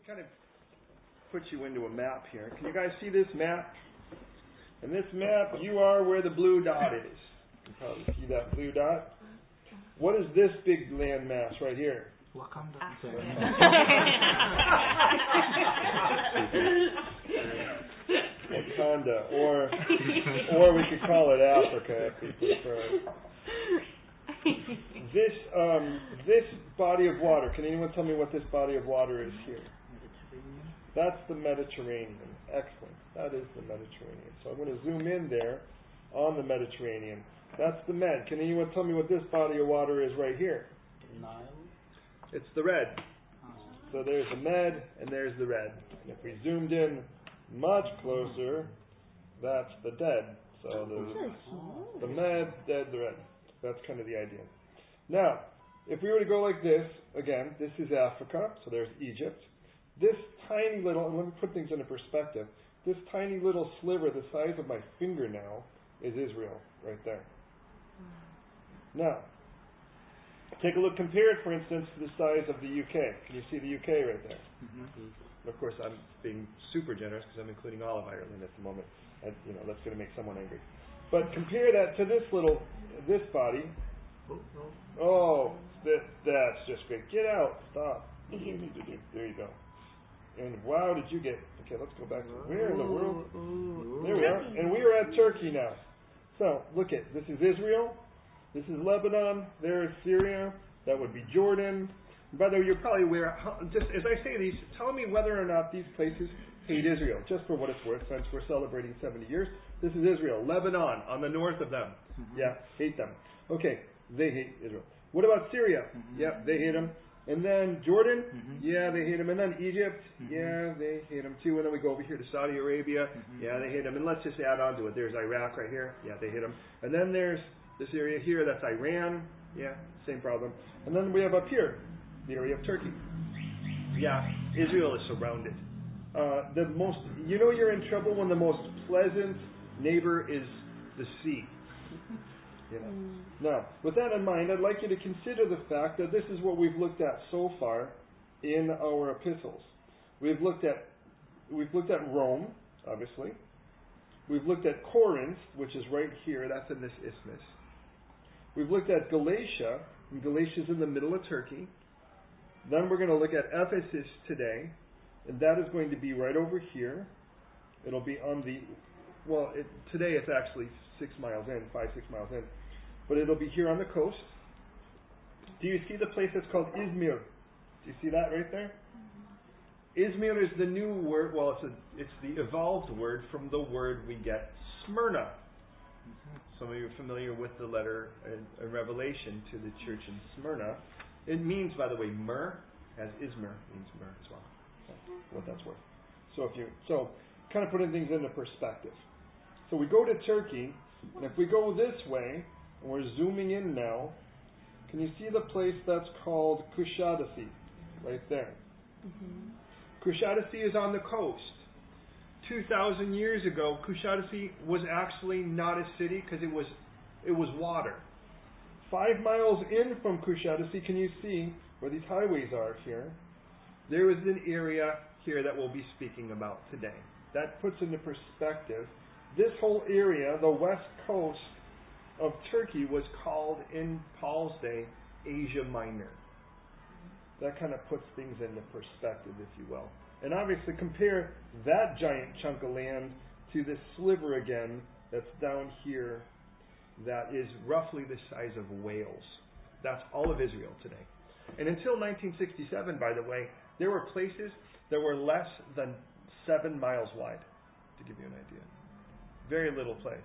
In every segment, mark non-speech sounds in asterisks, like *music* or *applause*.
me kind of put you into a map here. Can you guys see this map? In this map, you are where the blue dot is. You can probably see that blue dot. What is this big land mass right here? Wakanda. Wakanda, or or we could call it Africa if we prefer. This um, this body of water. Can anyone tell me what this body of water is here? That's the Mediterranean. Excellent. That is the Mediterranean. So I'm going to zoom in there on the Mediterranean. That's the Med. Can anyone tell me what this body of water is right here? Nile. It's the red. Oh. So there's the Med and there's the red. And if we zoomed in much closer, that's the dead. So the, the Med, dead, the red. That's kind of the idea. Now, if we were to go like this, again, this is Africa, so there's Egypt. This tiny little, and let me put things into perspective, this tiny little sliver the size of my fingernail is Israel right there. Now, take a look, compare it, for instance, to the size of the UK. Can you see the UK right there? Mm-hmm. Of course, I'm being super generous because I'm including all of Ireland at the moment. And, you know, that's going to make someone angry. But compare that to this little, this body. Oh, that, that's just great. Get out. Stop. *laughs* There you go. And wow, did you get? Okay, let's go back to where in the world? There we are. And we are at Turkey now. So look at this is Israel. This is Lebanon. There is Syria. That would be Jordan. By the way, you're probably aware. Just as I say these, tell me whether or not these places hate Israel, just for what it's worth, since we're celebrating 70 years. This is Israel, Lebanon, on the north of them. Mm-hmm. Yeah, hate them. Okay, they hate Israel. What about Syria? Mm-hmm. Yeah, they hate them. And then Jordan, mm-hmm. yeah, they hate him. And then Egypt, mm-hmm. yeah, they hate him too. And then we go over here to Saudi Arabia, mm-hmm. yeah, they hate him. And let's just add on to it. There's Iraq right here, yeah, they hate him. And then there's this area here, that's Iran, yeah, same problem. And then we have up here the area of Turkey. Yeah, Israel is surrounded. Uh, the most, you know, you're in trouble when the most pleasant neighbor is the sea. You know. Mm. Now, with that in mind, I'd like you to consider the fact that this is what we've looked at so far in our epistles. We've looked at we've looked at Rome, obviously. We've looked at Corinth, which is right here. That's in this isthmus. We've looked at Galatia, and Galatia's in the middle of Turkey. Then we're going to look at Ephesus today, and that is going to be right over here. It'll be on the well, it, today it's actually six miles in, five, six miles in but it'll be here on the coast. Do you see the place that's called Izmir? Do you see that right there? Mm-hmm. Izmir is the new word. Well, it's a, it's the evolved word from the word we get Smyrna. Mm-hmm. Some of you are familiar with the letter in, in Revelation to the church in Smyrna. It means, by the way, myrrh, as Izmir means myrrh as well. So, what that's worth. So if you so kind of putting things into perspective. So we go to Turkey, and if we go this way, and we're zooming in now. Can you see the place that's called Kusadasi? Right there. Mm-hmm. Kusadasi is on the coast. 2,000 years ago, Kusadasi was actually not a city because it was, it was water. Five miles in from Kusadasi, can you see where these highways are here? There is an area here that we'll be speaking about today. That puts into perspective this whole area, the west coast of Turkey was called in Paul's day Asia Minor. That kind of puts things into perspective, if you will. And obviously, compare that giant chunk of land to this sliver again that's down here that is roughly the size of Wales. That's all of Israel today. And until 1967, by the way, there were places that were less than seven miles wide, to give you an idea. Very little place.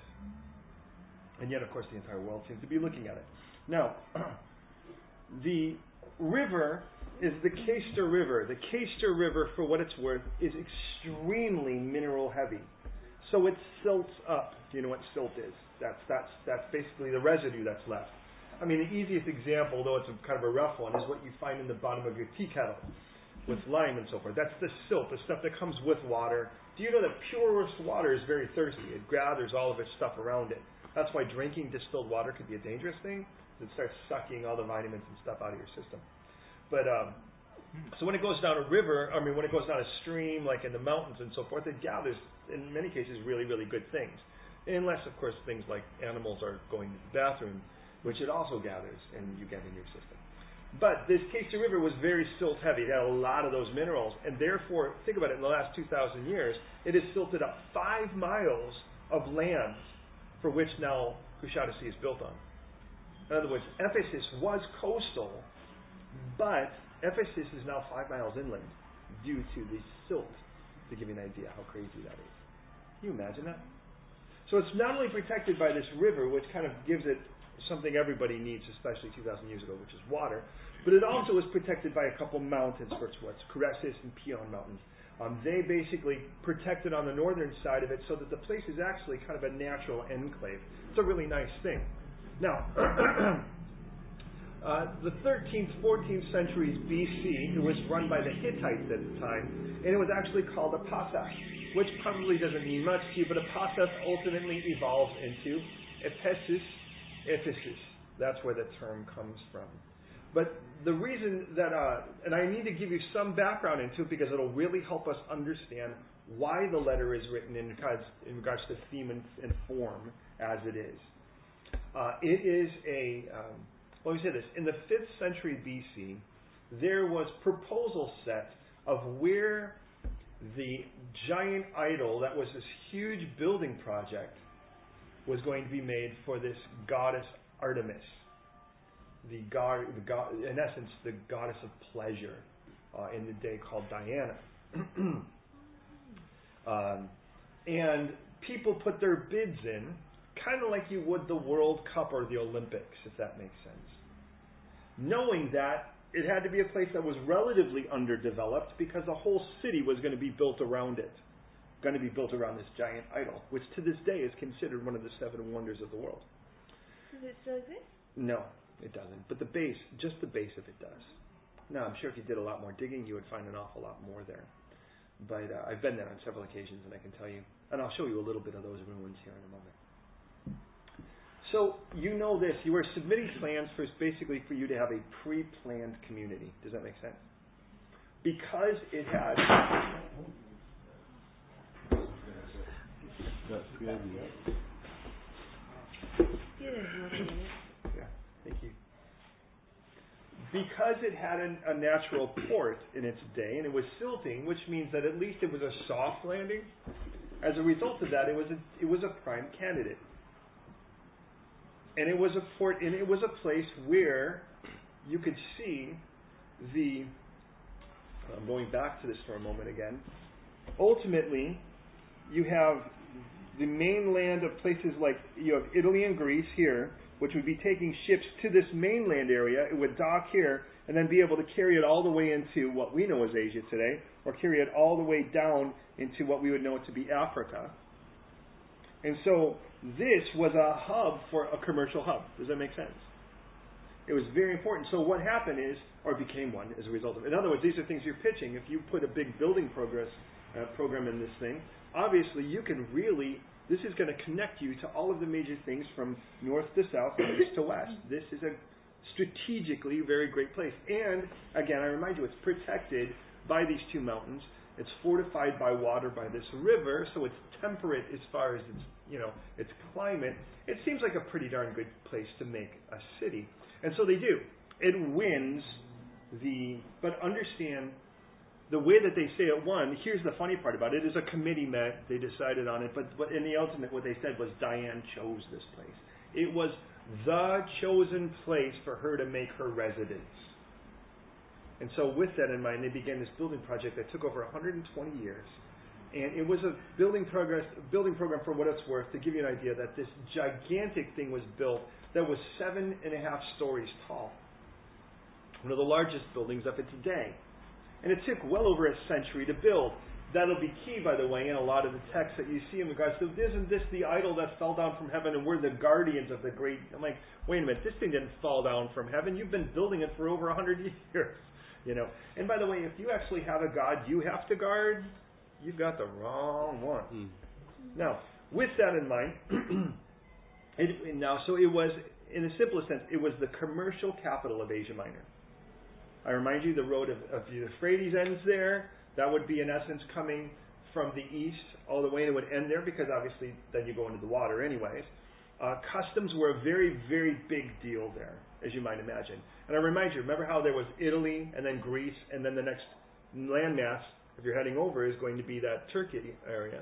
And yet, of course, the entire world seems to be looking at it. Now, *clears throat* the river is the Cayster River. The Cayster River, for what it's worth, is extremely mineral heavy. So it silts up. Do you know what silt is? That's, that's, that's basically the residue that's left. I mean, the easiest example, though it's a, kind of a rough one, is what you find in the bottom of your tea kettle with lime and so forth. That's the silt, the stuff that comes with water. Do you know that purest water is very thirsty? It gathers all of its stuff around it. That's why drinking distilled water could be a dangerous thing. It starts sucking all the vitamins and stuff out of your system. But um, So when it goes down a river, I mean, when it goes down a stream, like in the mountains and so forth, it gathers, in many cases, really, really good things. Unless, of course, things like animals are going to the bathroom, which it also gathers and you get in your system. But this Cayster River was very silt heavy. It had a lot of those minerals. And therefore, think about it, in the last 2,000 years, it has silted up five miles of land for which now Kusadasi is built on. In other words, Ephesus was coastal, but Ephesus is now five miles inland due to the silt, to give you an idea how crazy that is. Can you imagine that? So it's not only protected by this river, which kind of gives it something everybody needs, especially 2,000 years ago, which is water, but it also is protected by a couple mountains, first what's Coressos and Pion mountains. Um, they basically protect it on the northern side of it so that the place is actually kind of a natural enclave. It's a really nice thing. Now, *clears throat* uh, the 13th, 14th centuries BC, it was run by the Hittites at the time, and it was actually called Apasas, which probably doesn't mean much to you, but a Pasas ultimately evolved into Ephesus, Ephesus. That's where the term comes from. But the reason that, uh, and I need to give you some background into it because it'll really help us understand why the letter is written in regards, in regards to theme and, and form as it is. Uh, it is a, um, let me say this, in the 5th century BC, there was proposal set of where the giant idol that was this huge building project was going to be made for this goddess Artemis the god, the god, in essence, the goddess of pleasure uh, in the day called Diana. *clears throat* um, and people put their bids in, kind of like you would the World Cup or the Olympics, if that makes sense. Knowing that it had to be a place that was relatively underdeveloped because the whole city was going to be built around it, going to be built around this giant idol, which to this day is considered one of the seven wonders of the world. Does it still exist? No. It doesn't. But the base, just the base of it does. Now, I'm sure if you did a lot more digging, you would find an awful lot more there. But uh, I've been there on several occasions, and I can tell you, and I'll show you a little bit of those ruins here in a moment. So you know this. You are submitting plans for basically for you to have a pre-planned community. Does that make sense? Because it has. That's good. Good. Thank you. Because it had an, a natural port in its day, and it was silting, which means that at least it was a soft landing. As a result of that, it was a, it was a prime candidate, and it was a port, and it was a place where you could see the. I'm going back to this for a moment again. Ultimately, you have the mainland of places like you have Italy and Greece here, which would be taking ships to this mainland area. It would dock here and then be able to carry it all the way into what we know as Asia today, or carry it all the way down into what we would know to be Africa. And so this was a hub for a commercial hub. Does that make sense? It was very important. So what happened is, or became one as a result of it. In other words, these are things you're pitching. If you put a big building progress uh, program in this thing, obviously you can really this is going to connect you to all of the major things from north to south east to west. This is a strategically very great place. And again, I remind you, it's protected by these two mountains. It's fortified by water by this river, so it's temperate as far as its you know its climate. It seems like a pretty darn good place to make a city, and so they do. It wins the but understand the way that they say it won, here's the funny part about it, is a committee met, they decided on it, but, but in the ultimate what they said was Diane chose this place. It was the chosen place for her to make her residence. And so with that in mind, they began this building project that took over 120 years. And it was a building progress building program for what it's worth, to give you an idea that this gigantic thing was built that was seven and a half stories tall. One of the largest buildings of its day. And it took well over a century to build. That'll be key, by the way, in a lot of the texts that you see in regards to isn't this the idol that fell down from heaven and we're the guardians of the great? I'm like, wait a minute, this thing didn't fall down from heaven. You've been building it for over a hundred *laughs* years, you know. And by the way, if you actually have a God you have to guard, you've got the wrong one. Mm. Now, with that in mind, *clears throat* it, now so it was in the simplest sense, it was the commercial capital of Asia Minor. I remind you, the road of, of the Euphrates ends there. That would be, in essence, coming from the east all the way, and it would end there because obviously then you go into the water, anyways. Uh, customs were a very, very big deal there, as you might imagine. And I remind you, remember how there was Italy and then Greece, and then the next landmass, if you're heading over, is going to be that Turkey area.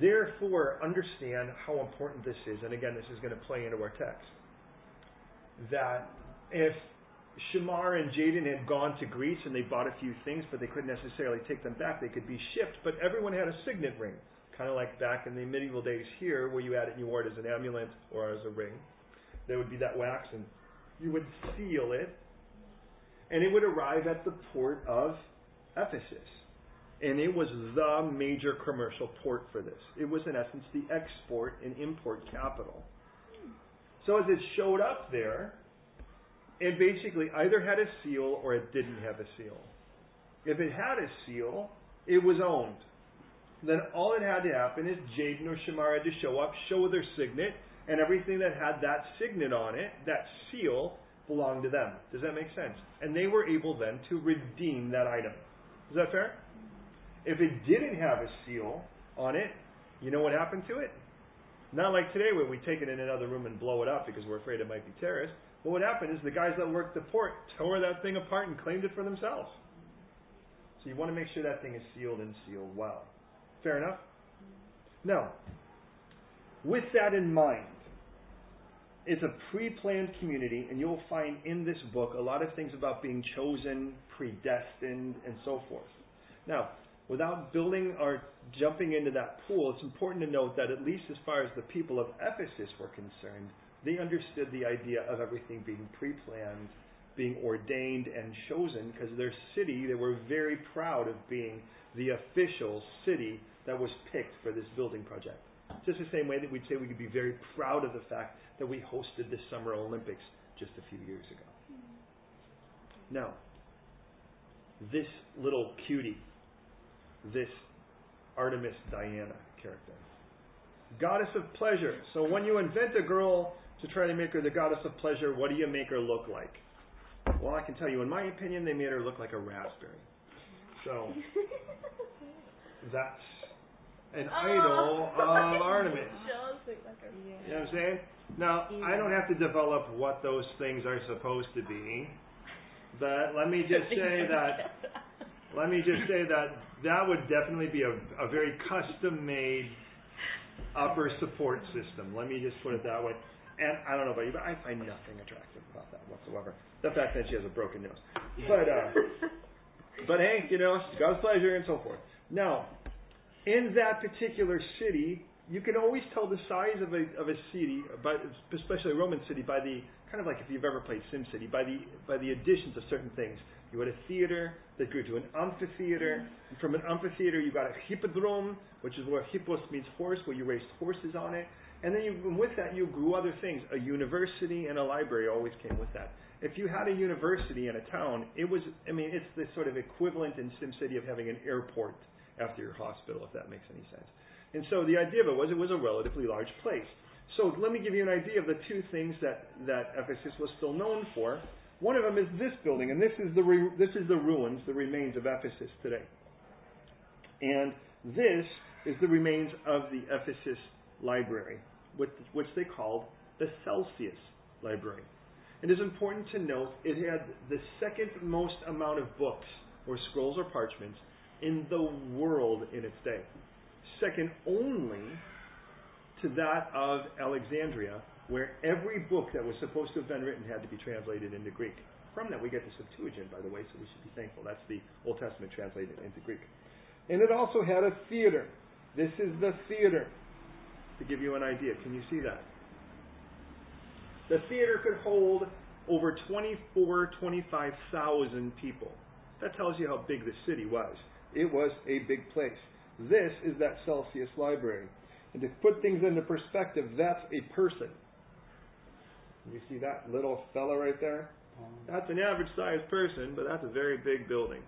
Therefore, understand how important this is, and again, this is going to play into our text. That if Shamar and Jaden had gone to Greece and they bought a few things, but they couldn't necessarily take them back, they could be shipped, but everyone had a signet ring, kind of like back in the medieval days here, where you had it and you wore it as an amulet or as a ring. There would be that wax, and you would seal it, and it would arrive at the port of Ephesus. And it was the major commercial port for this. It was, in essence, the export and import capital. So as it showed up there, it basically either had a seal or it didn't have a seal. If it had a seal, it was owned. Then all that had to happen is Jaden or Shamar had to show up, show their signet, and everything that had that signet on it, that seal, belonged to them. Does that make sense? And they were able then to redeem that item. Is that fair? If it didn't have a seal on it, you know what happened to it? Not like today where we take it in another room and blow it up because we're afraid it might be What would happen is the guys that worked the port tore that thing apart and claimed it for themselves. So you want to make sure that thing is sealed and sealed well. Fair enough? Now, with that in mind, it's a pre planned community, and you'll find in this book a lot of things about being chosen, predestined, and so forth. Now, without building or jumping into that pool, it's important to note that at least as far as the people of Ephesus were concerned, they understood the idea of everything being pre planned, being ordained and chosen, because their city, they were very proud of being the official city that was picked for this building project. Just the same way that we'd say we could be very proud of the fact that we hosted the Summer Olympics just a few years ago. Now, this little cutie this Artemis Diana character. Goddess of pleasure. So when you invent a girl to try to make her the goddess of pleasure, what do you make her look like? Well, I can tell you, in my opinion, they made her look like a raspberry. So *laughs* that's an oh. idol of *laughs* Artemis. You know what I'm saying? Now, I don't have to develop what those things are supposed to be, but let me just say *laughs* that let me just say that that would definitely be a, a very custom made upper support system. Let me just put it that way. And I don't know about you, but I find nothing attractive about that whatsoever. The fact that she has a broken nose. But uh, but hey, you know, God's pleasure and so forth. Now, in that particular city, you can always tell the size of a of a city, but especially a Roman city, by the kind of like if you've ever played SimCity, by the by the additions of certain things. You had a theater that grew to an amphitheater. And from an amphitheater, you got a hippodrome, which is where hippos means horse, where you raised horses on it. And then you, with that, you grew other things. A university and a library always came with that. If you had a university in a town, it was, I mean, it's the sort of equivalent in SimCity of having an airport after your hospital, if that makes any sense. And so the idea of it was it was a relatively large place. So let me give you an idea of the two things that, that Ephesus was still known for. One of them is this building, and this is the re- this is the ruins, the remains of Ephesus today. And this is the remains of the Ephesus library, which, they called the Celsius Library. It is important to note it had the second most amount of books or scrolls or parchments in the world in its day, second only to that of Alexandria, where every book that was supposed to have been written had to be translated into Greek. From that, we get the Septuagint, by the way, so we should be thankful. That's the Old Testament translated into Greek. And it also had a theater. This is the theater, to give you an idea. Can you see that? The theater could hold over 24, 25,000 people. That tells you how big the city was. It was a big place. This is that Celsius Library. And to put things into perspective, that's a person. You see that little fella right there? Uh-huh. That's an average sized person, but that's a very big building.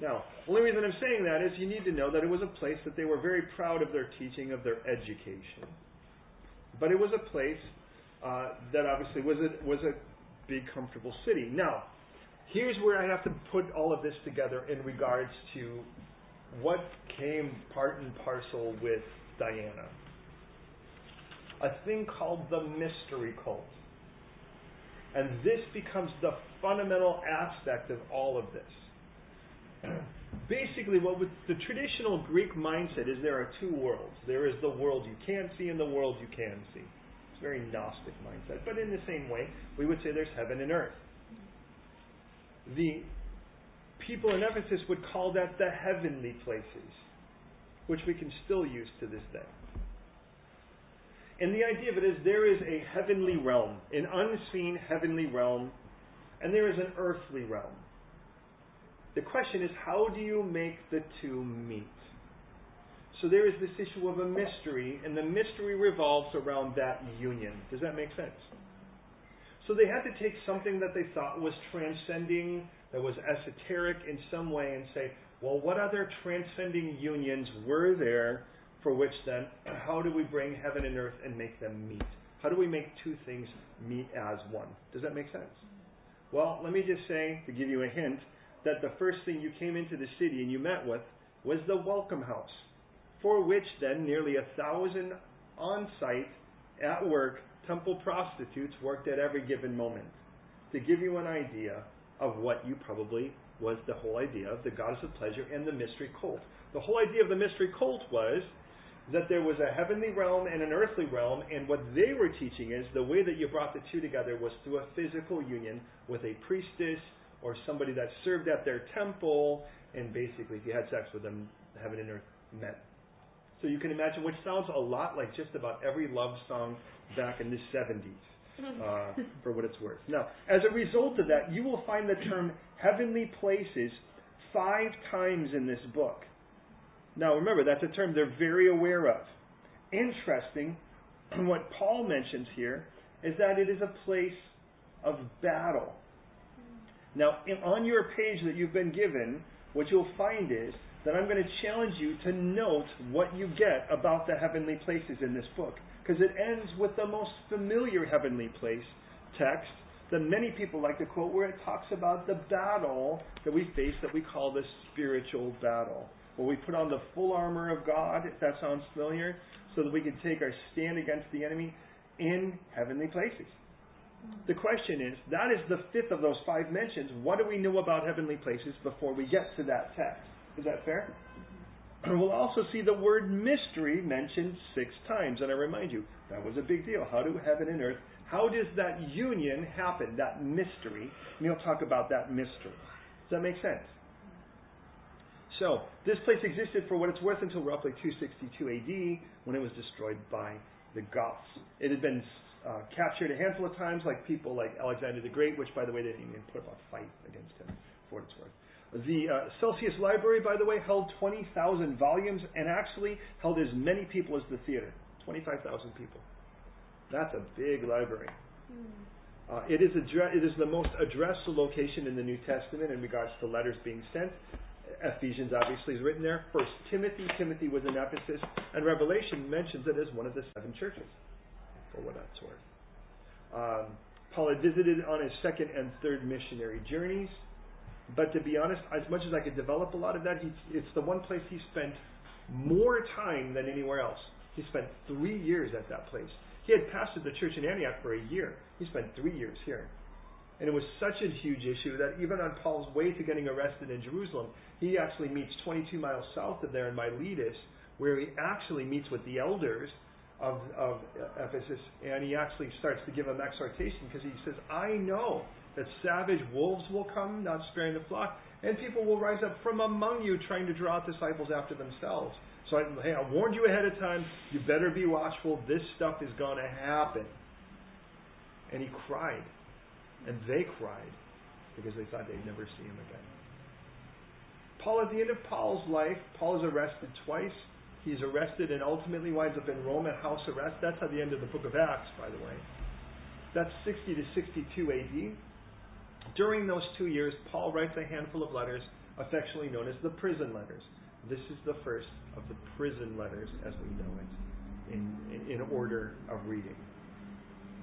Now, the only reason I'm saying that is you need to know that it was a place that they were very proud of their teaching, of their education. But it was a place uh, that obviously was a, was a big, comfortable city. Now, here's where I have to put all of this together in regards to what came part and parcel with Diana. A thing called the mystery cult. And this becomes the fundamental aspect of all of this. Basically, what the traditional Greek mindset is there are two worlds. There is the world you can see and the world you can see. It's a very Gnostic mindset. But in the same way, we would say there's heaven and earth. The people in Ephesus would call that the heavenly places, which we can still use to this day. And the idea of it is there is a heavenly realm, an unseen heavenly realm, and there is an earthly realm. The question is, how do you make the two meet? So there is this issue of a mystery, and the mystery revolves around that union. Does that make sense? So they had to take something that they thought was transcending, that was esoteric in some way, and say, well, what other transcending unions were there for which then, *clears throat* how do we bring heaven and earth and make them meet? How do we make two things meet as one? Does that make sense? Well, let me just say, to give you a hint, that the first thing you came into the city and you met with was the welcome house, for which then nearly a thousand on site, at work, temple prostitutes worked at every given moment. To give you an idea of what you probably was the whole idea of the goddess of pleasure and the mystery cult. The whole idea of the mystery cult was that there was a heavenly realm and an earthly realm, and what they were teaching is the way that you brought the two together was through a physical union with a priestess or somebody that served at their temple, and basically, if you had sex with them, heaven and earth met. So you can imagine, which sounds a lot like just about every love song back in the 70s, uh, for what it's worth. Now, as a result of that, you will find the term heavenly places five times in this book. Now, remember, that's a term they're very aware of. Interesting, *clears throat* what Paul mentions here is that it is a place of battle. Now, on your page that you've been given, what you'll find is that I'm going to challenge you to note what you get about the heavenly places in this book. Because it ends with the most familiar heavenly place text that many people like to quote, where it talks about the battle that we face that we call the spiritual battle. Where we put on the full armor of God, if that sounds familiar, so that we can take our stand against the enemy in heavenly places. The question is, that is the fifth of those five mentions. What do we know about heavenly places before we get to that text? Is that fair? We'll also see the word mystery mentioned six times. And I remind you, that was a big deal. How do heaven and earth, how does that union happen, that mystery? And he'll talk about that mystery. Does that make sense? So, this place existed for what it's worth until roughly 262 AD when it was destroyed by the Goths. It had been uh, captured a handful of times, like people like Alexander the Great, which, by the way, they didn't even put up a fight against him, for what it's worth. The uh, Celsius Library, by the way, held 20,000 volumes and actually held as many people as the theater 25,000 people. That's a big library. Hmm. Uh, it, is addre- it is the most addressed location in the New Testament in regards to letters being sent. Ephesians obviously is written there. First Timothy, Timothy was in Ephesus, and Revelation mentions it as one of the seven churches for what that's worth. Um, Paul had visited on his second and third missionary journeys, but to be honest, as much as I could develop a lot of that, he, it's the one place he spent more time than anywhere else. He spent three years at that place. He had pastored the church in Antioch for a year. He spent three years here. And it was such a huge issue that even on Paul's way to getting arrested in Jerusalem, he actually meets 22 miles south of there in Miletus, where he actually meets with the elders of, of Ephesus, and he actually starts to give them exhortation because he says, I know that savage wolves will come, not sparing the flock, and people will rise up from among you trying to draw out disciples after themselves. So, I, hey, I warned you ahead of time. You better be watchful. This stuff is going to happen. And he cried. And they cried because they thought they'd never see him again. Paul, at the end of Paul's life, Paul is arrested twice He's arrested and ultimately winds up in Rome at house arrest. That's at the end of the book of Acts, by the way. That's 60 to 62 AD. During those two years, Paul writes a handful of letters, affectionately known as the prison letters. This is the first of the prison letters as we know it, in, in, in order of reading.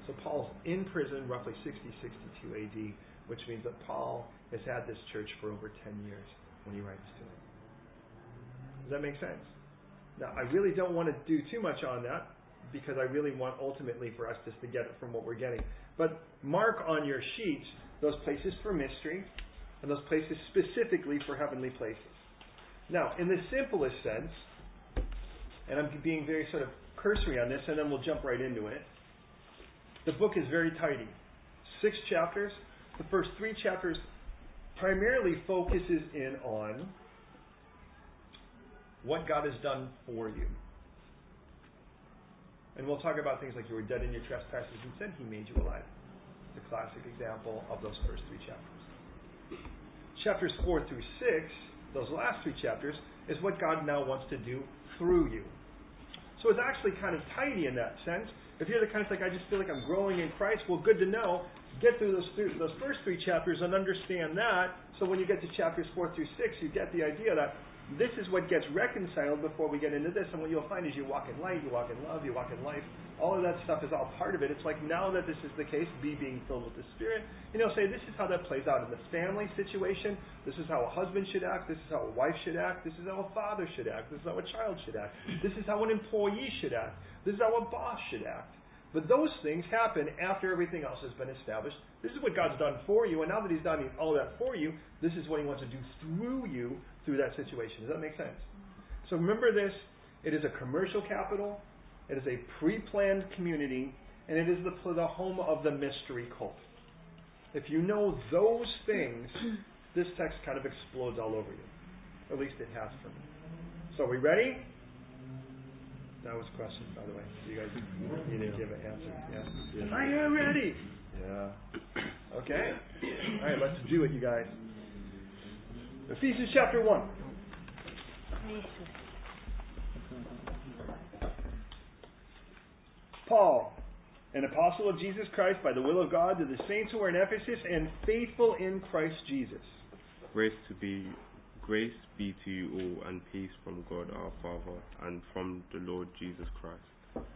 So Paul's in prison roughly 60, 62 AD, which means that Paul has had this church for over 10 years when he writes to it. Does that make sense? Now, I really don't want to do too much on that because I really want ultimately for us just to get it from what we're getting. But mark on your sheets those places for mystery and those places specifically for heavenly places. Now, in the simplest sense, and I'm being very sort of cursory on this, and then we'll jump right into it. The book is very tidy. Six chapters. The first three chapters primarily focuses in on what God has done for you. And we'll talk about things like you were dead in your trespasses and sin, He made you alive. The classic example of those first three chapters. Chapters 4 through 6, those last three chapters, is what God now wants to do through you. So it's actually kind of tidy in that sense. If you're the kind of like, I just feel like I'm growing in Christ, well, good to know. Get through those, those first three chapters and understand that. So when you get to chapters 4 through 6, you get the idea that this is what gets reconciled before we get into this. And what you'll find is you walk in light, you walk in love, you walk in life. All of that stuff is all part of it. It's like now that this is the case, be being filled with the Spirit. And you'll say, this is how that plays out in the family situation. This is how a husband should act. This is how a wife should act. This is how a father should act. This is how a child should act. This is how an employee should act. This is how a boss should act. But those things happen after everything else has been established. This is what God's done for you, and now that He's done all that for you, this is what He wants to do through you through that situation. Does that make sense? So remember this it is a commercial capital, it is a pre planned community, and it is the, the home of the mystery cult. If you know those things, this text kind of explodes all over you. At least it has for me. So are we ready? That was questions, by the way. You guys, you didn't give an answer. Yeah. yeah. I am ready. Yeah. Okay. All right, let's do it, you guys. Ephesians chapter 1. Paul, an apostle of Jesus Christ by the will of God, to the saints who are in Ephesus and faithful in Christ Jesus. Grace to be grace be to you all and peace from God our Father and from the Lord Jesus Christ.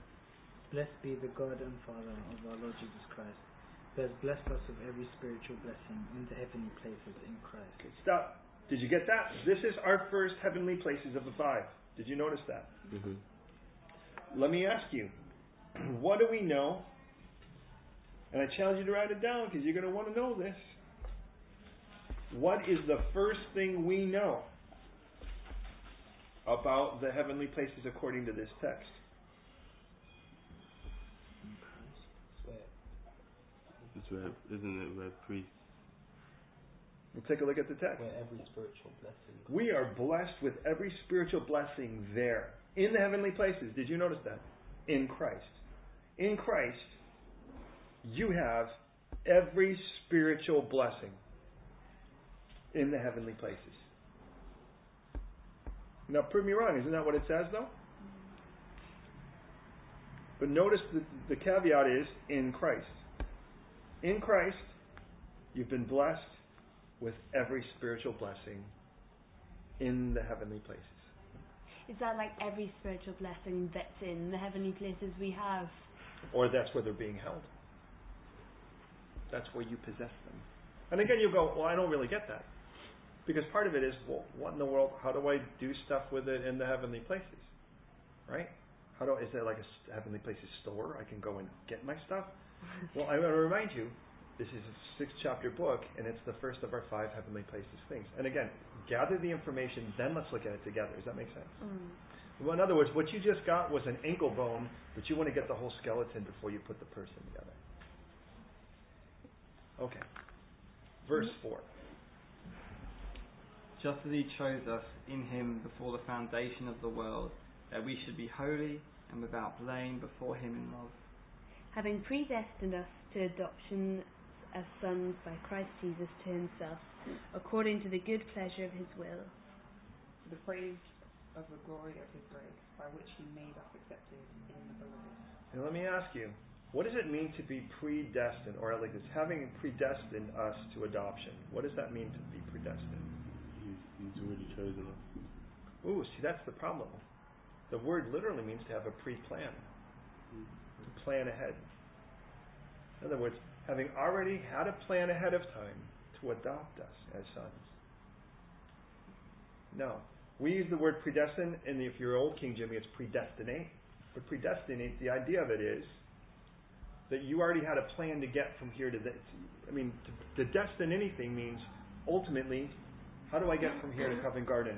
Blessed be the God and Father of our Lord Jesus Christ, who has blessed us with every spiritual blessing in the heavenly places in Christ. Okay, stop. Did you get that? This is our first heavenly places of the five. Did you notice that? Mm-hmm. Let me ask you, *clears throat* what do we know? And I challenge you to write it down because you're going to want to know this. What is the first thing we know about the heavenly places according to this text? It's where, isn't it where priests We'll take a look at the text. Where every spiritual blessing. We are blessed with every spiritual blessing there in the heavenly places. Did you notice that? In Christ. In Christ, you have every spiritual blessing in the heavenly places. Now, prove me wrong. Isn't that what it says, though? But notice the, the caveat is in Christ. In Christ, you've been blessed with every spiritual blessing in the heavenly places. Is that like every spiritual blessing that's in the heavenly places we have? Or that's where they're being held. That's where you possess them. And again, you go, well, I don't really get that. Because part of it is, well, what in the world? How do I do stuff with it in the heavenly places? Right? How do is there like a heavenly places store I can go and get my stuff? *laughs* well, I want to remind you, this is a six chapter book, and it's the first of our five heavenly places things. And again, gather the information, then let's look at it together. Does that make sense? Mm. Well, in other words, what you just got was an ankle bone, but you want to get the whole skeleton before you put the person together. Okay. Verse 4. Just as he chose us in him before the foundation of the world, that we should be holy and without blame before him in love. Having predestined us to adoption as sons by Christ Jesus to himself, according to the good pleasure of his will. the praise of the glory of his grace, by which he made us accepted in the beloved. Now let me ask you, what does it mean to be predestined, or like this, having predestined us to adoption? What does that mean to be predestined? He's, already chosen us. Ooh, see, that's the problem. The word literally means to have a pre-plan, to plan ahead. In other words, having already had a plan ahead of time to adopt us as sons. No. We use the word predestined, and if you're old King Jimmy, it's predestinate. But predestinate, the idea of it is that you already had a plan to get from here to this. I mean, to, to destine anything means ultimately, how do I get from here to Covent Garden?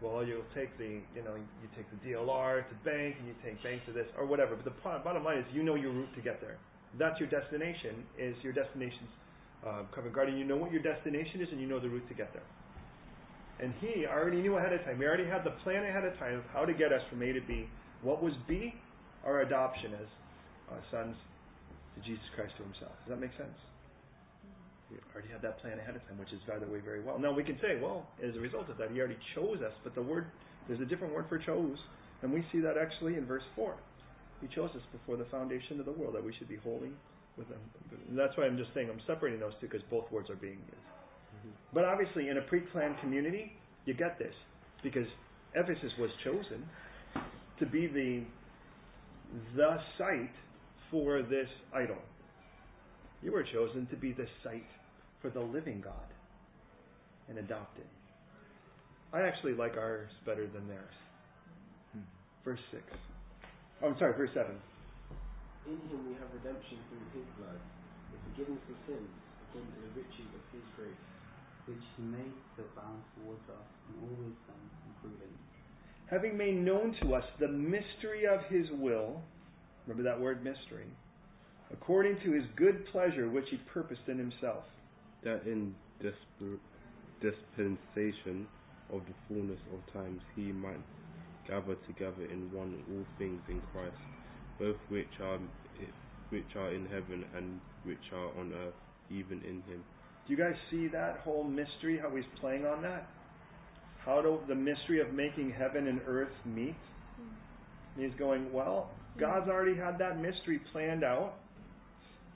Well, you'll take the, you know, you take the DLR to bank, and you take bank to this, or whatever. But the bottom line is, you know your route to get there. That's your destination. Is your destination's uh, Covent Garden? You know what your destination is, and you know the route to get there. And he already knew ahead of time. We already had the plan ahead of time of how to get us from A to B. What was B? Our adoption as uh, sons to Jesus Christ to Himself. Does that make sense? We already had that plan ahead of time, which is, by the way, very well. Now we can say, well, as a result of that, He already chose us. But the word, there's a different word for chose, and we see that actually in verse four. He chose us before the foundation of the world that we should be holy with Him. And that's why I'm just saying I'm separating those two because both words are being used. Mm-hmm. But obviously, in a pre-planned community, you get this because Ephesus was chosen to be the the site for this idol. You were chosen to be the site for the living God and adopted. I actually like ours better than theirs. Verse 6. Oh, I'm sorry, verse 7. In him we have redemption through his blood, the forgiveness of sins, according to the riches of his grace. which he made to abound towards us in all wisdom and prudence. Having made known to us the mystery of his will, remember that word mystery, according to his good pleasure which he purposed in himself. that in disp- dispensation of the fullness of times he might gather together in one all things in Christ, both which are which are in heaven and which are on earth, even in him. Do you guys see that whole mystery, how he's playing on that? How do the mystery of making heaven and earth meet? And he's going, well, God's already had that mystery planned out.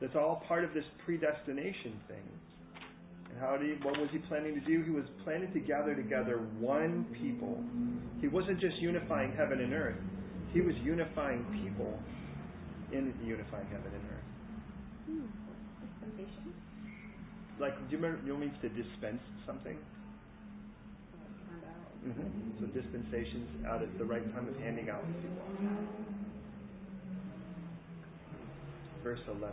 That's all part of this predestination thing. And how did he, what was he planning to do? He was planning to gather together one people. He wasn't just unifying heaven and earth. He was unifying people in unifying heaven and earth. Dispensation. Like, do you remember? You know what it means to dispense something? Mm-hmm. So dispensations out at the right time of handing out. Verse 11.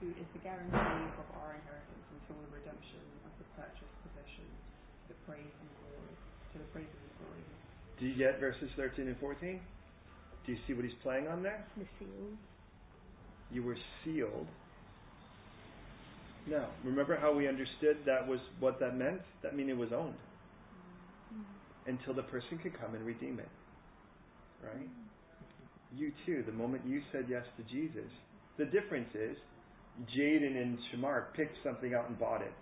Who is the guarantee of our inheritance until the redemption of the purchased possession, to the praise and glory, to the praise of his glory. Do you get verses 13 and 14? Do you see what he's playing on there? The seals. You were sealed. Now, remember how we understood that was what that meant? That meant it was owned. Until the person could come and redeem it. Right? You too, the moment you said yes to Jesus, the difference is Jaden and Shamar picked something out and bought it.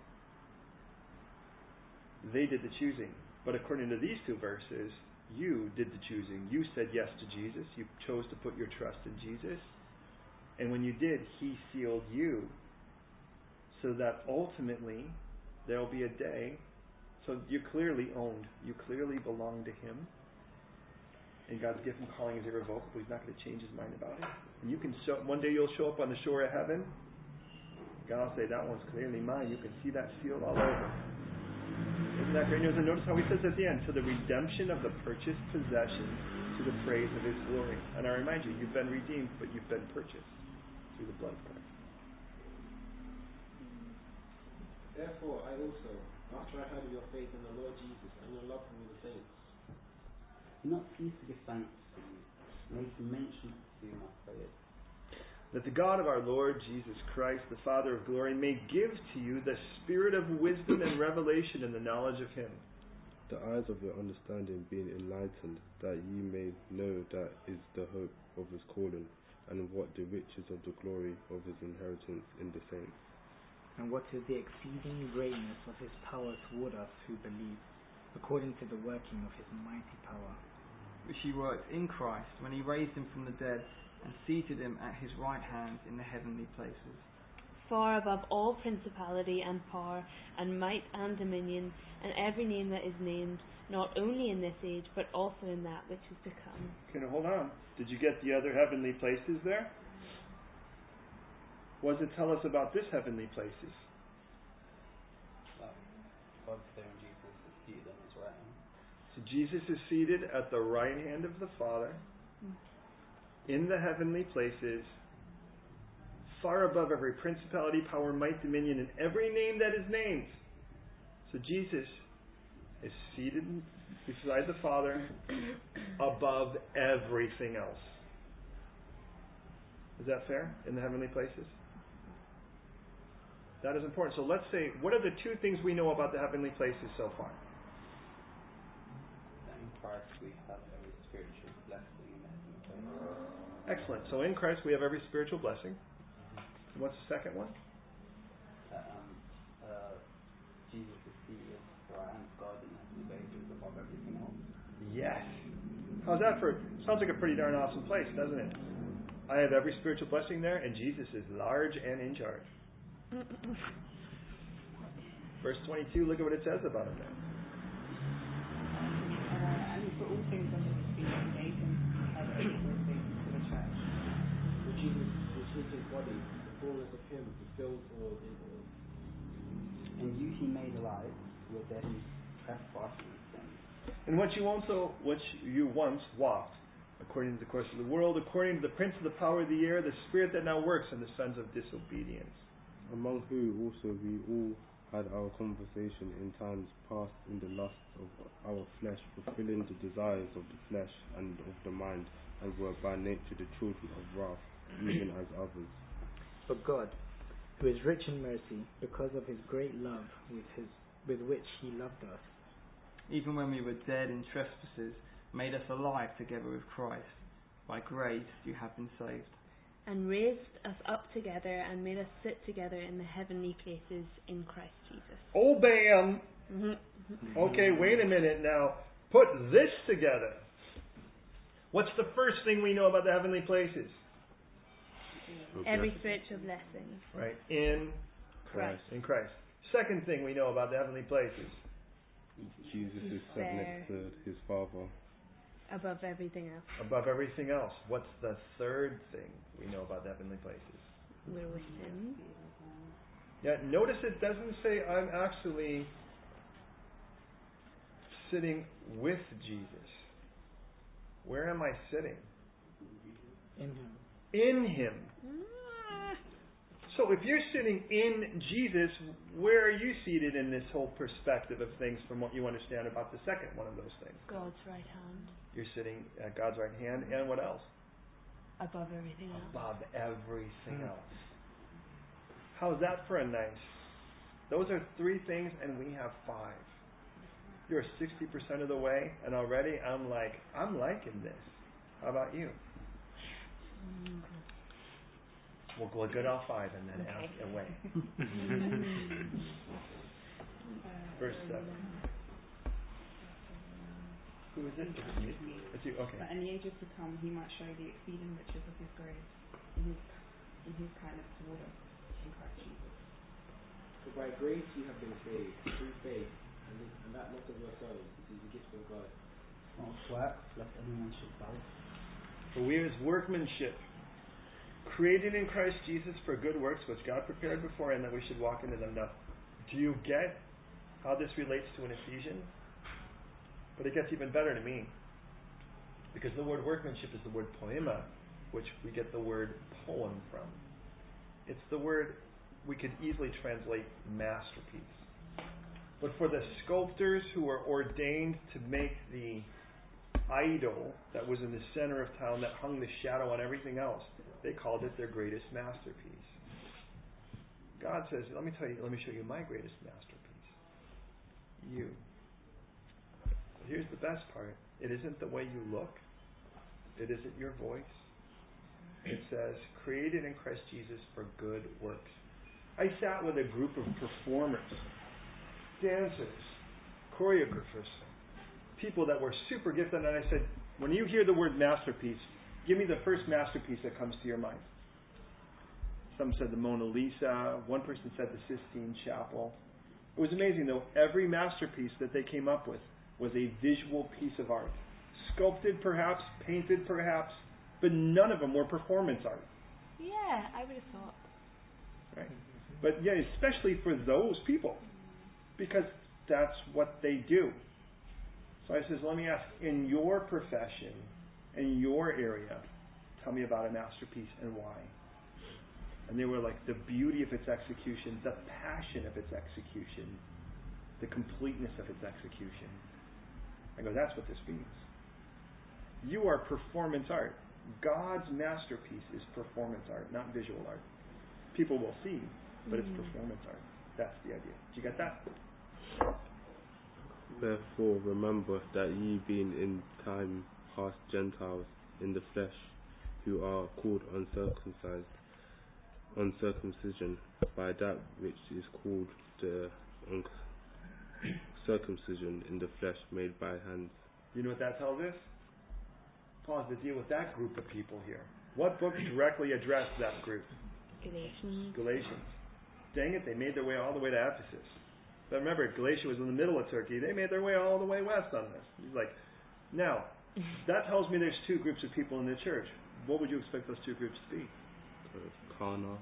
They did the choosing. But according to these two verses, you did the choosing. You said yes to Jesus. You chose to put your trust in Jesus. And when you did, He sealed you. So that ultimately, there will be a day. So you're clearly owned. You clearly belong to Him. And God's gift and calling is irrevocable. He's not going to change His mind about it. And you can show, one day you'll show up on the shore of heaven. God will say, That one's clearly mine. You can see that sealed all over. Isn't that great news? And notice how he says at the end, to the redemption of the purchased possession, to the praise of his glory. And I remind you, you've been redeemed, but you've been purchased through the blood of Christ. Therefore, I also, after I heard of your faith in the Lord Jesus and your love for all the saints, Do not cease to give thanks to you, making mention of you in my prayers. That the God of our Lord Jesus Christ, the Father of glory, may give to you the spirit of wisdom and revelation in the knowledge of him. The eyes of your understanding being enlightened, that ye may know that is the hope of his calling, and what the riches of the glory of his inheritance in the saints. And what is the exceeding greatness of his power toward us who believe, according to the working of his mighty power, which he worked in Christ when he raised him from the dead and seated him at his right hand in the heavenly places. Far above all principality and power and might and dominion and every name that is named, not only in this age, but also in that which is to come. Okay, now hold on. Did you get the other heavenly places there? What does it tell us about this heavenly places? Well, there and Jesus is seated on his right hand. So Jesus is seated at the right hand of the Father mm-hmm. In the heavenly places, far above every principality, power, might, dominion, and every name that is named. So Jesus is seated beside the Father above everything else. Is that fair? In the heavenly places? That is important. So let's say, what are the two things we know about the heavenly places so far? We have every spiritual blessing in the heavenly places. Excellent. So in Christ we have every spiritual blessing. And what's the second one? Um, uh, Jesus is the right hand of God in the heavenly places above everything else. Yes. How's that for? Sounds like a pretty darn awesome place, doesn't it? I have every spiritual blessing there, and Jesus is large and in charge. Verse 22, look at what it says about him there. Uh, and he put all things under his feet and gave him as everything to the church. For Jesus, body, the fullness of him all in all. And you he made alive, were dead in trespasses and. And what you also, what you once walked, according to the course of the world, according to the prince of the power of the air, the spirit that now works in the sons of disobedience. among who also we all had our conversation in times past in the lusts of our flesh, fulfilling the desires of the flesh and of the mind, and were by nature the children of wrath, even as others. But God, who is rich in mercy, because of his great love with, his, with which he loved us, Even when we were dead in trespasses, made us alive together with Christ. By grace you have been saved. and raised us up together and made us sit together in the heavenly places in Christ Jesus. Oh, bam! Mhm. *laughs* Okay, wait a minute now. Put this together. What's the first thing we know about the heavenly places? Every spiritual blessing. Right, in Christ. in Christ. Second thing we know about the heavenly places. Jesus is set next to his Father. Above everything else. Above everything else. What's the third thing we know about the heavenly places? We're with him. Yeah, notice it doesn't say I'm actually sitting with Jesus. Where am I sitting? in him. In Him. Mm. So if you're sitting in Jesus, where are you seated in this whole perspective of things from what you understand about the second one of those things? God's right hand. You're sitting at God's right hand, and what else? Above everything else. Above everything else. How's that for a nice? Those are three things, and we have five. You're 60% of the way, and already I'm like, I'm liking this. How about you? Mm, We'll go good all five and then ask away. Verse 7. Who is it? It's you. Okay. That in the ages to come he might show the exceeding riches of his grace in his, in his kindness toward us in Christ Jesus. For by grace you have been saved, through faith, and, this, and that not of yourselves, it is a gift of God. Not of works, lest anyone should boast. For we are his workmanship, created in Christ Jesus for good works, which God prepared beforehand that we should walk into them. Now, do you get how this relates to an Ephesian? But it gets even better to me. Because the word workmanship is the word poema, which we get the word poem from. It's the word we could easily translate masterpiece. But for the sculptors who were ordained to make the idol that was in the center of town that hung the shadow on everything else, they called it their greatest masterpiece. God says, Let me tell you, let me show you my greatest masterpiece. You. Here's the best part it isn't the way you look, it isn't your voice. It says, created in Christ Jesus for good works. I sat with a group of performers, dancers, choreographers, people that were super gifted, and I said, when you hear the word masterpiece, give me the first masterpiece that comes to your mind. Some said the Mona Lisa. One person said the Sistine Chapel. It was amazing, though. Every masterpiece that they came up with was a visual piece of art. Sculpted, perhaps, painted, perhaps, but none of them were performance art. Yeah, I would have thought. Right? But yeah, especially for those people, because that's what they do. So I says, let me ask, in your profession, in your area, tell me about a masterpiece and why. And they were like the beauty of its execution, the passion of its execution, the completeness of its execution. I go, that's what this means. You are performance art. God's masterpiece is performance art, not visual art. People will see, but it's mm-hmm. performance art. That's the idea. Did you get that? Therefore remember that ye being in time past Gentiles in the flesh, who are called uncircumcised, uncircumcision by that which is called the circumcision in the flesh made by hands. You know what that tells us? Paul has to deal with that group of people here. What book directly addressed that group? Galatians. Galatians. Dang it, they made their way all the way to Ephesus. But remember, Galatia was in the middle of Turkey. They made their way all the way west on this. He's like, now, that tells me there's two groups of people in the church. What would you expect those two groups to be? Uh, Kana.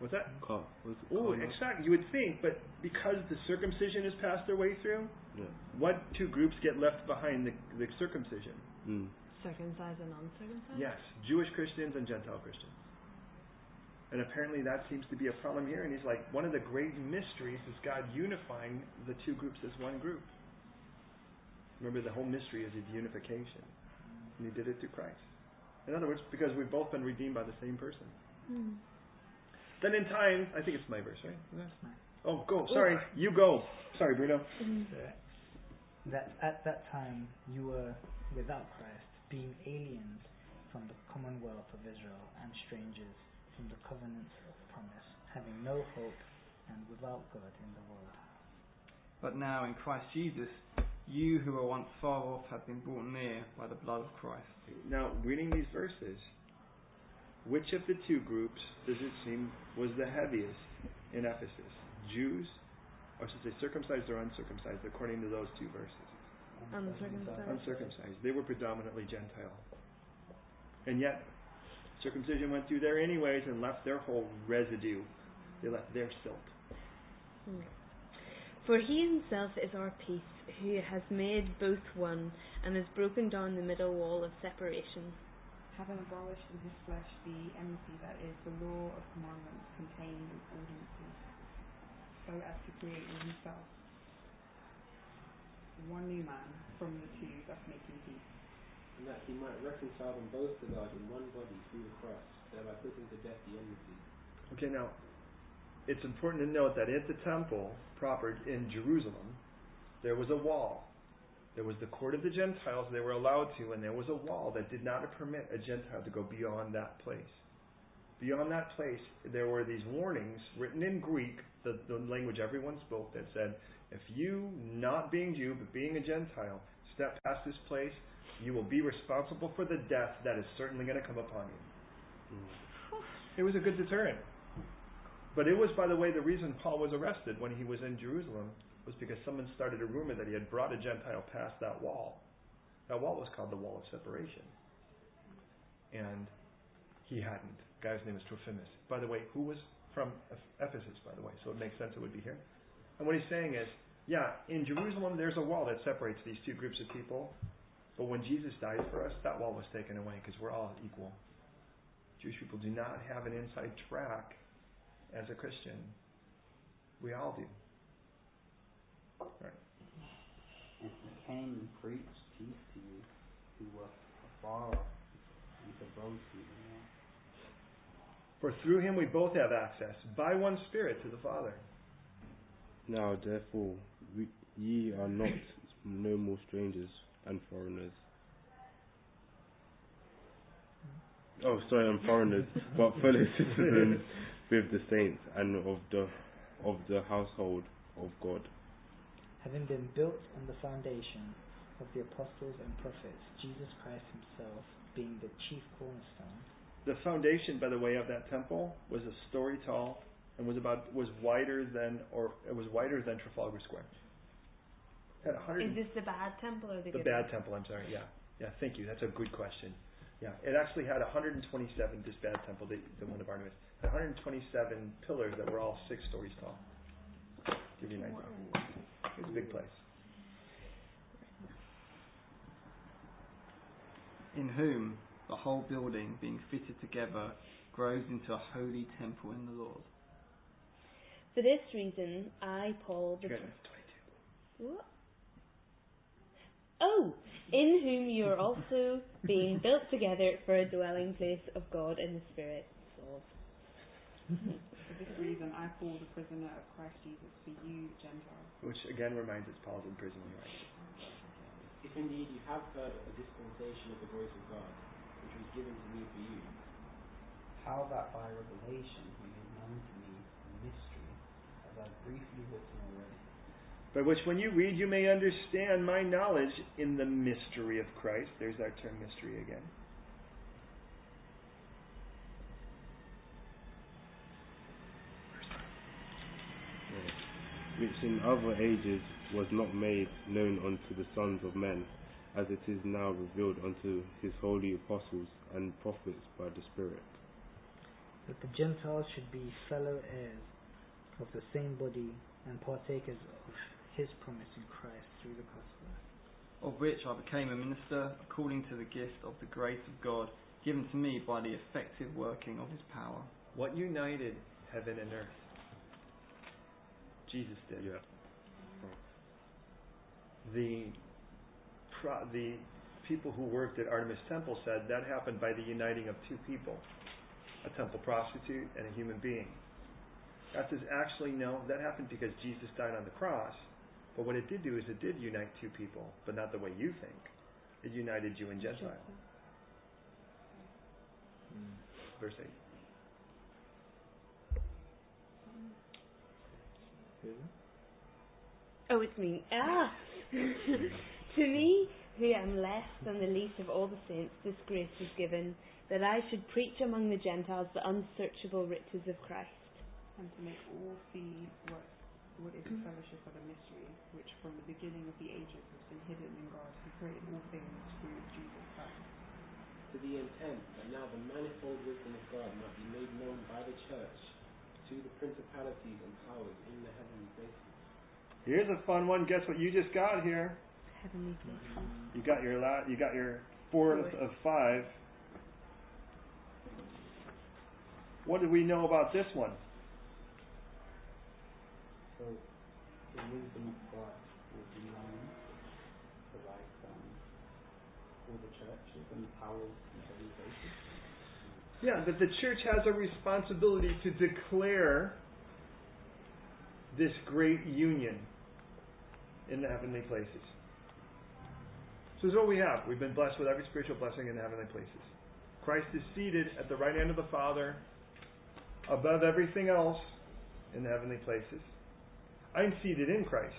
What's that? Ka, was Oh, exactly. You would think, but because the circumcision has passed their way through, Yeah. what two groups get left behind the, the circumcision? Mm. Circumcised and uncircumcised? Yes, Jewish Christians and Gentile Christians. And apparently that seems to be a problem here. And he's like, one of the great mysteries is God unifying the two groups as one group. Remember, the whole mystery is his unification. And he did it through Christ. In other words, because we've both been redeemed by the same person. Hmm. Then in time, I think it's my verse, right? Is. Oh, go. Sorry, you go. Sorry, Bruno. that at that time you were without Christ, being aliens from the commonwealth of Israel and strangers from the covenants of promise, having no hope and without God in the world. But now in Christ Jesus, you who were once far off have been brought near by the blood of Christ. Now, reading these verses, which of the two groups does it seem was the heaviest in Ephesus? Jews, or should I say circumcised or uncircumcised, according to those two verses? Uncircumcised. Uncircumcised. They were predominantly Gentile. And yet, circumcision went through there anyways and left their whole residue. They left their silt. Hmm. For he himself is our peace, who has made both one, and has broken down the middle wall of separation. having abolished in his flesh the enmity that is the law of commandments contained in ordinances, so as to create in himself one new man from the two, thus making peace. and that he might reconcile them both to God in one body through the cross, thereby putting to death the enmity. Okay, now, it's important to note that at the temple proper in Jerusalem, there was a wall. There was the court of the Gentiles they were allowed to, and there was a wall that did not permit a Gentile to go beyond that place. Beyond that place, there were these warnings written in Greek, the, the language everyone spoke, that said, if you, not being Jew, but being a Gentile, step past this place, you will be responsible for the death that is certainly going to come upon you. Hmm. It was a good deterrent. But it was, by the way, the reason Paul was arrested when he was in Jerusalem was because someone started a rumor that he had brought a Gentile past that wall. That wall was called the Wall of Separation. And he hadn't. The guy's name is Trophimus. By the way, who was from Ephesus, by the way, so it makes sense it would be here. And what he's saying is, yeah, in Jerusalem there's a wall that separates these two groups of people, but when Jesus died for us, that wall was taken away because we're all equal. Jewish people do not have an inside track as a Christian. We all do. Right. And he came and preached peace to you who were afar off, and to both you. you know. For through him we both have access by one Spirit to the Father. Now therefore we, ye are not no more strangers and foreigners. Oh, sorry, I'm foreigners, but fellow *laughs* citizens with the saints and of the of the household of God. Having been built on the foundation of the apostles and prophets, Jesus Christ himself being the chief cornerstone. The foundation, by the way, of that temple was a story tall and was about was wider than or it was wider than Trafalgar Square. Had Is this the bad temple or the, the good bad temple. I'm sorry. Yeah, yeah. Thank you. That's a good question. Yeah, it actually had 127. This bad temple, the, the one of Artemis, had 127 pillars that were all six stories tall. Give you an idea. It's a big place. in whom the whole building, being fitted together, grows into a holy temple in the Lord. For this reason, I, Paul, the Okay. What? Oh, in whom you are also *laughs* being built together for a dwelling place of God in the Spirit. Sold. *laughs* For this reason, I, Paul, the prisoner of Christ Jesus, for you, Gentiles. Which again reminds us Paul's in prison, right? If indeed you have heard of the dispensation of the grace of God, which was given to me for you, How that by revelation he made known to me the mystery, as I've briefly written already. By which, when you read, you may understand my knowledge in the mystery of Christ. There's that term mystery again. Which in other ages was not made known unto the sons of men, as it is now revealed unto his holy apostles and prophets by the Spirit. That the Gentiles should be fellow heirs of the same body and partakers of his promise in Christ through the gospel. Of which I became a minister according to the gift of the grace of God given to me by the effective working of his power. What united heaven and earth? Jesus did. Yeah. The the people who worked at Artemis Temple said that happened by the uniting of two people, a temple prostitute and a human being. That is actually no. That happened because Jesus died on the cross. But what it did do is it did unite two people, but not the way you think. It united Jew and Gentile. Verse eight. Oh, it's me. Ah! *laughs* to me, who am less than the least of all the saints, this grace is given, that I should preach among the Gentiles the unsearchable riches of Christ. And to make all see what, what is the fellowship of the mystery, which from the beginning of the ages has been hidden in God, who created all things through Jesus Christ. to the intent that now the manifold wisdom of God might be made known by the church to the principalities and powers in the heavenly places. Here's a fun one. Guess what you just got here? Heavenly places. You got your la- you got your fourth of five. What do we know about this one? So the wisdom of God will be known to like um, all the churches and the powers in heavenly places. Yeah, that the church has a responsibility to declare this great union in the heavenly places. So this is what we have. We've been blessed with every spiritual blessing in the heavenly places. Christ is seated at the right hand of the Father, above everything else in the heavenly places. I'm seated in Christ,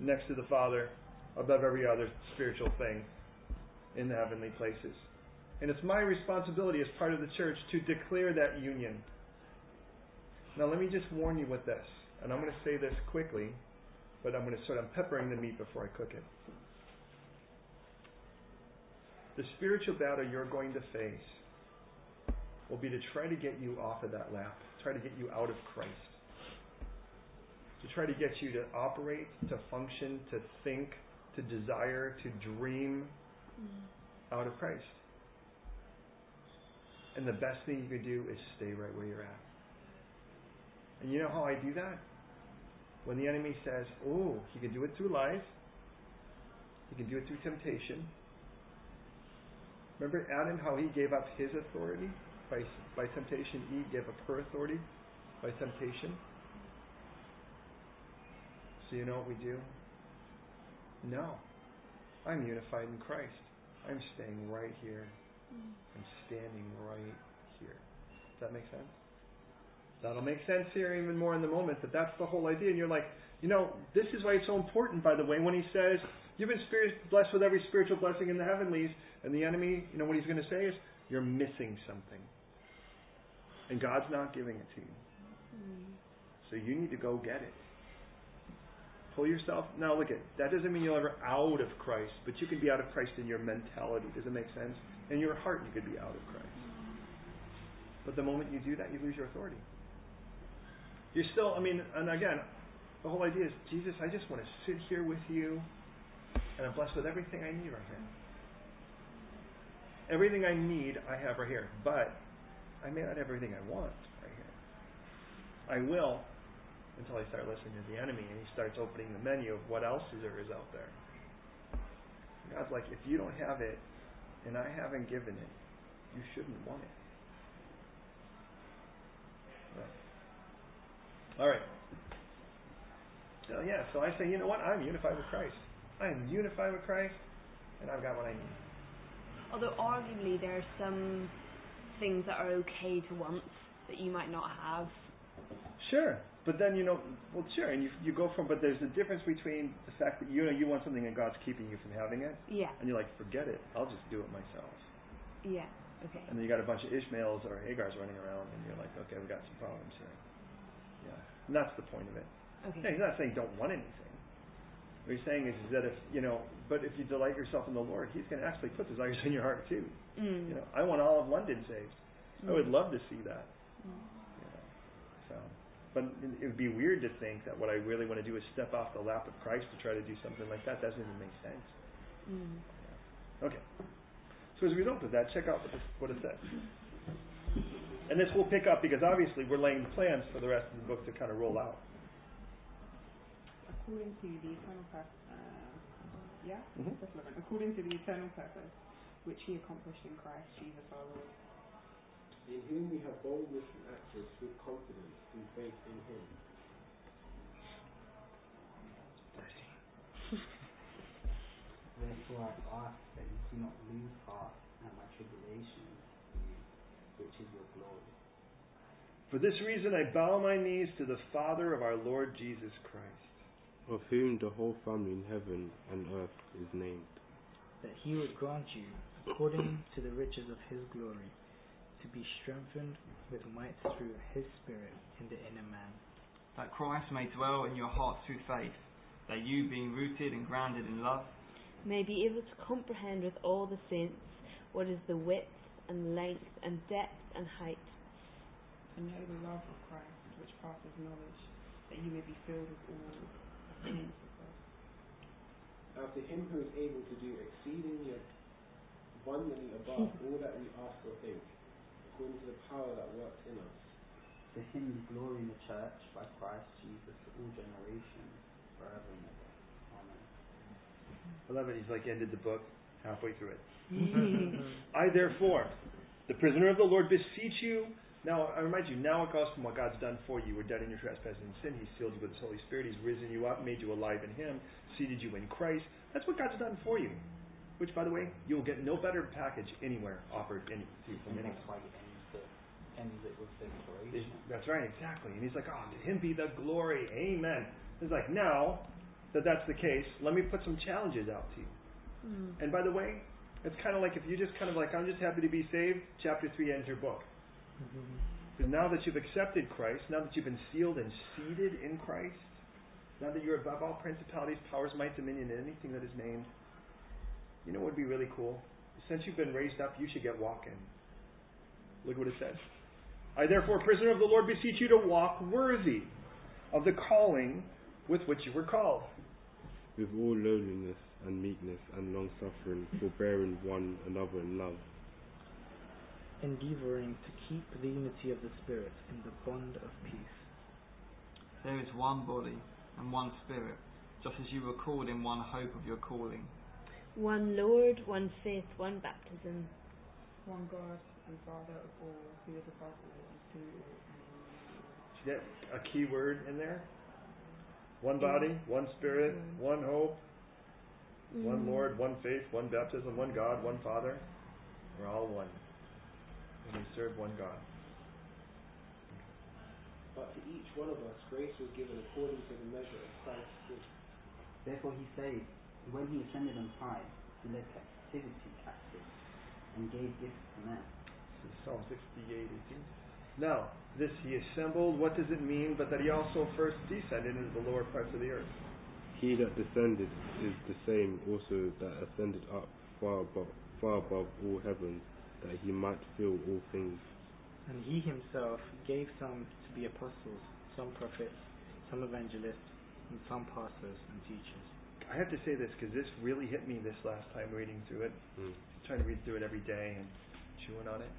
next to the Father, above every other spiritual thing in the heavenly places. And it's my responsibility as part of the church to declare that union. Now, let me just warn you with this, and I'm going to say this quickly, but I'm going to sort of peppering the meat before I cook it. The spiritual battle you're going to face will be to try to get you off of that lap, try to get you out of Christ, to try to get you to operate, to function, to think, to desire, to dream mm. out of Christ. And the best thing you can do is stay right where you're at. And you know how I do that? When the enemy says, oh, he can do it through lies, he can do it through temptation. Remember Adam, how he gave up his authority by, by temptation? Eve gave up her authority by temptation. So you know what we do? No. I'm unified in Christ. I'm staying right here. I'm standing right here. Does that make sense? That'll make sense here even more in the moment, but that's the whole idea. And you're like, you know, this is why it's so important, by the way, when he says, You've been spirit, blessed with every spiritual blessing in the heavenlies, and the enemy, you know, what he's going to say is, You're missing something. And God's not giving it to you. So you need to go get it. Pull yourself. Now, look at that. Doesn't mean you're ever out of Christ, but you can be out of Christ in your mentality. Does it make sense? In your heart, you could be out of Christ. But the moment you do that, you lose your authority. You're still, I mean, and again, the whole idea is, Jesus, I just want to sit here with you, and I'm blessed with everything I need right here. Everything I need, I have right here. But I may not have everything I want right here. I will until I start listening to the enemy and he starts opening the menu of what else there is out there. God's like, if you don't have it and I haven't given it, you shouldn't want it. All right. So yeah, so I say, you know what? I'm unified with Christ. I am unified with Christ, and I've got what I need. Although arguably there are some things that are okay to want that you might not have. Sure, but then you know, well, sure, and you you go from, but there's a difference between the fact that you know you want something and God's keeping you from having it, Yeah. and you're like, forget it, I'll just do it myself. Yeah. Okay. And then you got a bunch of Ishmaels or Hagars running around, and you're like, okay, we got some problems here. Yeah, and that's the point of it. Okay. Yeah, he's not saying don't want anything. What he's saying is, is that if you know, but if you delight yourself in the Lord, He's going to actually put desires in your heart too. Mm. You know, I want all of London saved. I would love to see that. Mm. You know, so, but it would be weird to think that what I really want to do is step off the lap of Christ to try to do something like that. That Doesn't even make sense. Mm. Okay. So as a result of that, check out what, this, what it says. And this will pick up because obviously we're laying plans for the rest of the book to kind of roll out. According to the eternal purpose, uh, yeah, Mhm. According to the eternal purpose which He accomplished in Christ Jesus our Lord. In whom we have boldness and access with confidence through faith in Him. *laughs* Therefore I ask that you do not lose heart at my tribulation which is your glory. For this reason I bow my knees to the Father of our Lord Jesus Christ. of whom the whole family in heaven and earth is named, that he would grant you, according to the riches of his glory, to be strengthened with might through his Spirit in the inner man, that Christ may dwell in your hearts through faith, that you, being rooted and grounded in love, May be able to comprehend with all the saints what is the width and length and depth and height, And know the love of Christ which passes knowledge, that you may be filled with all the fullness of God. Now to Him who is able to do exceedingly abundantly above *laughs* all that we ask or think, according to the power that works in us. To him be glory in the church by Christ Jesus to all generations, forever and ever. Amen. I love it. He's like ended the book halfway through it. Mm-hmm. *laughs* I therefore, the prisoner of the Lord, beseech you. Now I remind you, now it goes from what God's done for you. We're dead in your trespasses and sin. He's sealed you with His Holy Spirit. He's risen you up, made you alive in Him, seated you in Christ. That's what God's done for you. Which, by the way, you will get no better package anywhere offered any, to you from And anyone. That's ends it, with Is- declaration. That's right, exactly. And he's like, oh, to him be the glory. Amen. He's like, now that that's the case, let me put some challenges out to you. Mm. And by the way, it's kind of like if you just kind of like, I'm just happy to be saved, chapter 3 ends your book. Because now that you've accepted Christ, now that you've been sealed and seated in Christ, now that you're above all principalities, powers, might, dominion, and anything that is named, you know what would be really cool? Since you've been raised up, you should get walking. Look what it says. I therefore, prisoner of the Lord, beseech you to walk worthy of the calling with which you were called. with all lowliness and meekness and long suffering, forbearing one another in love. endeavoring to keep the unity of the Spirit in the bond of peace. there is one body and one spirit, just as you were called in one hope of your calling. One Lord, one faith, one baptism, One God and Father of all, who is above all and through all and in all. Did you get a key word in there? One body, one spirit, one hope, one Mm. Lord, one faith, one baptism, one God, one Father. We're all one. And we serve one God. But to each one of us, grace was given according to the measure of Christ's gift. Therefore he said, when he ascended on high, he led captivity captive and gave gifts to men. This is Psalm 68, 18. Now, this he assembled, what does it mean? But that he also first descended into the lower parts of the earth. He that descended is the same also that ascended up far above, far above all heavens, that he might fill all things. And he himself gave some to be apostles, some prophets, some evangelists, and some pastors and teachers. I have to say this because this really hit me this last time reading through it. Mm. trying to read through it every day and chewing on it.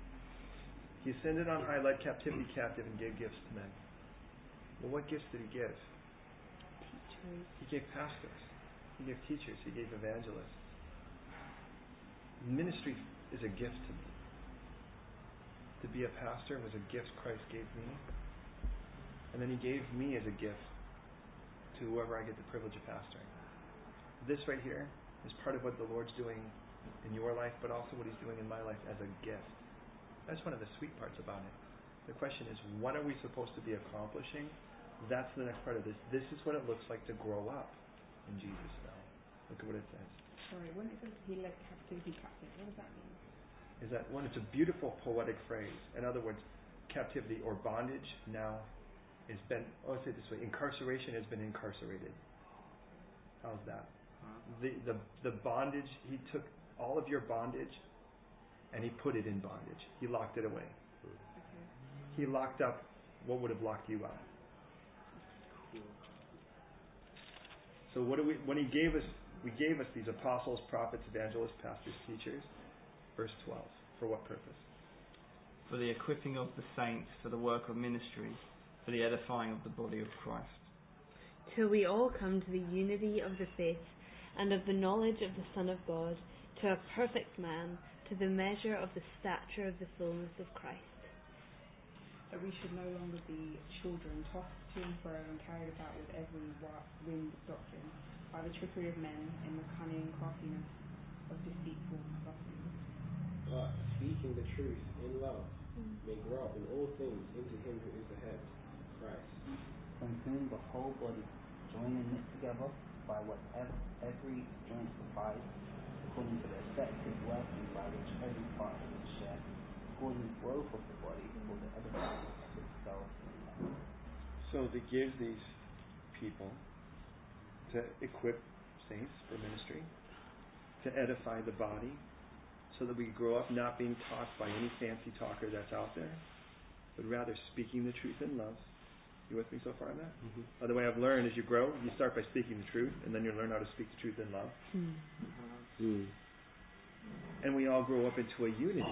He ascended on high, led captivity captive, and gave gifts to men. Well, what gifts did he give? Teachers. He gave pastors. He gave teachers. He gave evangelists. Ministry is a gift to me. To be a pastor was a gift Christ gave me. And then he gave me as a gift to whoever I get the privilege of pastoring. This right here is part of what the Lord's doing in your life, but also what he's doing in my life as a gift. That's one of the sweet parts about it. The question is, what are we supposed to be accomplishing? That's the next part of this. This is what it looks like to grow up in Jesus now. Look at what it says. Sorry, when it says he led captivity captive, what does that mean? Is that one? It's a beautiful poetic phrase. In other words, captivity or bondage now has been. Oh, I'll say it this way: incarceration has been incarcerated. How's that? The the the bondage. He took all of your bondage, and he put it in bondage. He locked it away. Okay. He locked up what would have locked you up. So what do we? When he gave us, we gave us these apostles, prophets, evangelists, pastors, teachers. Verse twelve. For what purpose? For the equipping of the saints for the work of ministry, for the edifying of the body of Christ. Till we all come to the unity of the faith and of the knowledge of the Son of God, to a perfect man, to the measure of the stature of the fullness of Christ. That we should no longer be children tossed to and fro and carried about with every wind of doctrine, by the trickery of men in the cunning craftiness of deceitful substance. But ah, speaking the truth in love may grow up in all things into him who is the head, Christ. from whom the whole body, joined and knit together by what every joint supplies, according to the effective working by which every part has its share, causes growth of the body for the edifying of itself in love. So he gives these people to equip saints for ministry, to edify the body, so that we grow up not being taught by any fancy talker that's out there, but rather speaking the truth in love. You with me so far on that? Mhm. By the way, I've learned as you grow, you start by speaking the truth, and then you learn how to speak the truth in love. Mm. And we all grow up into a unity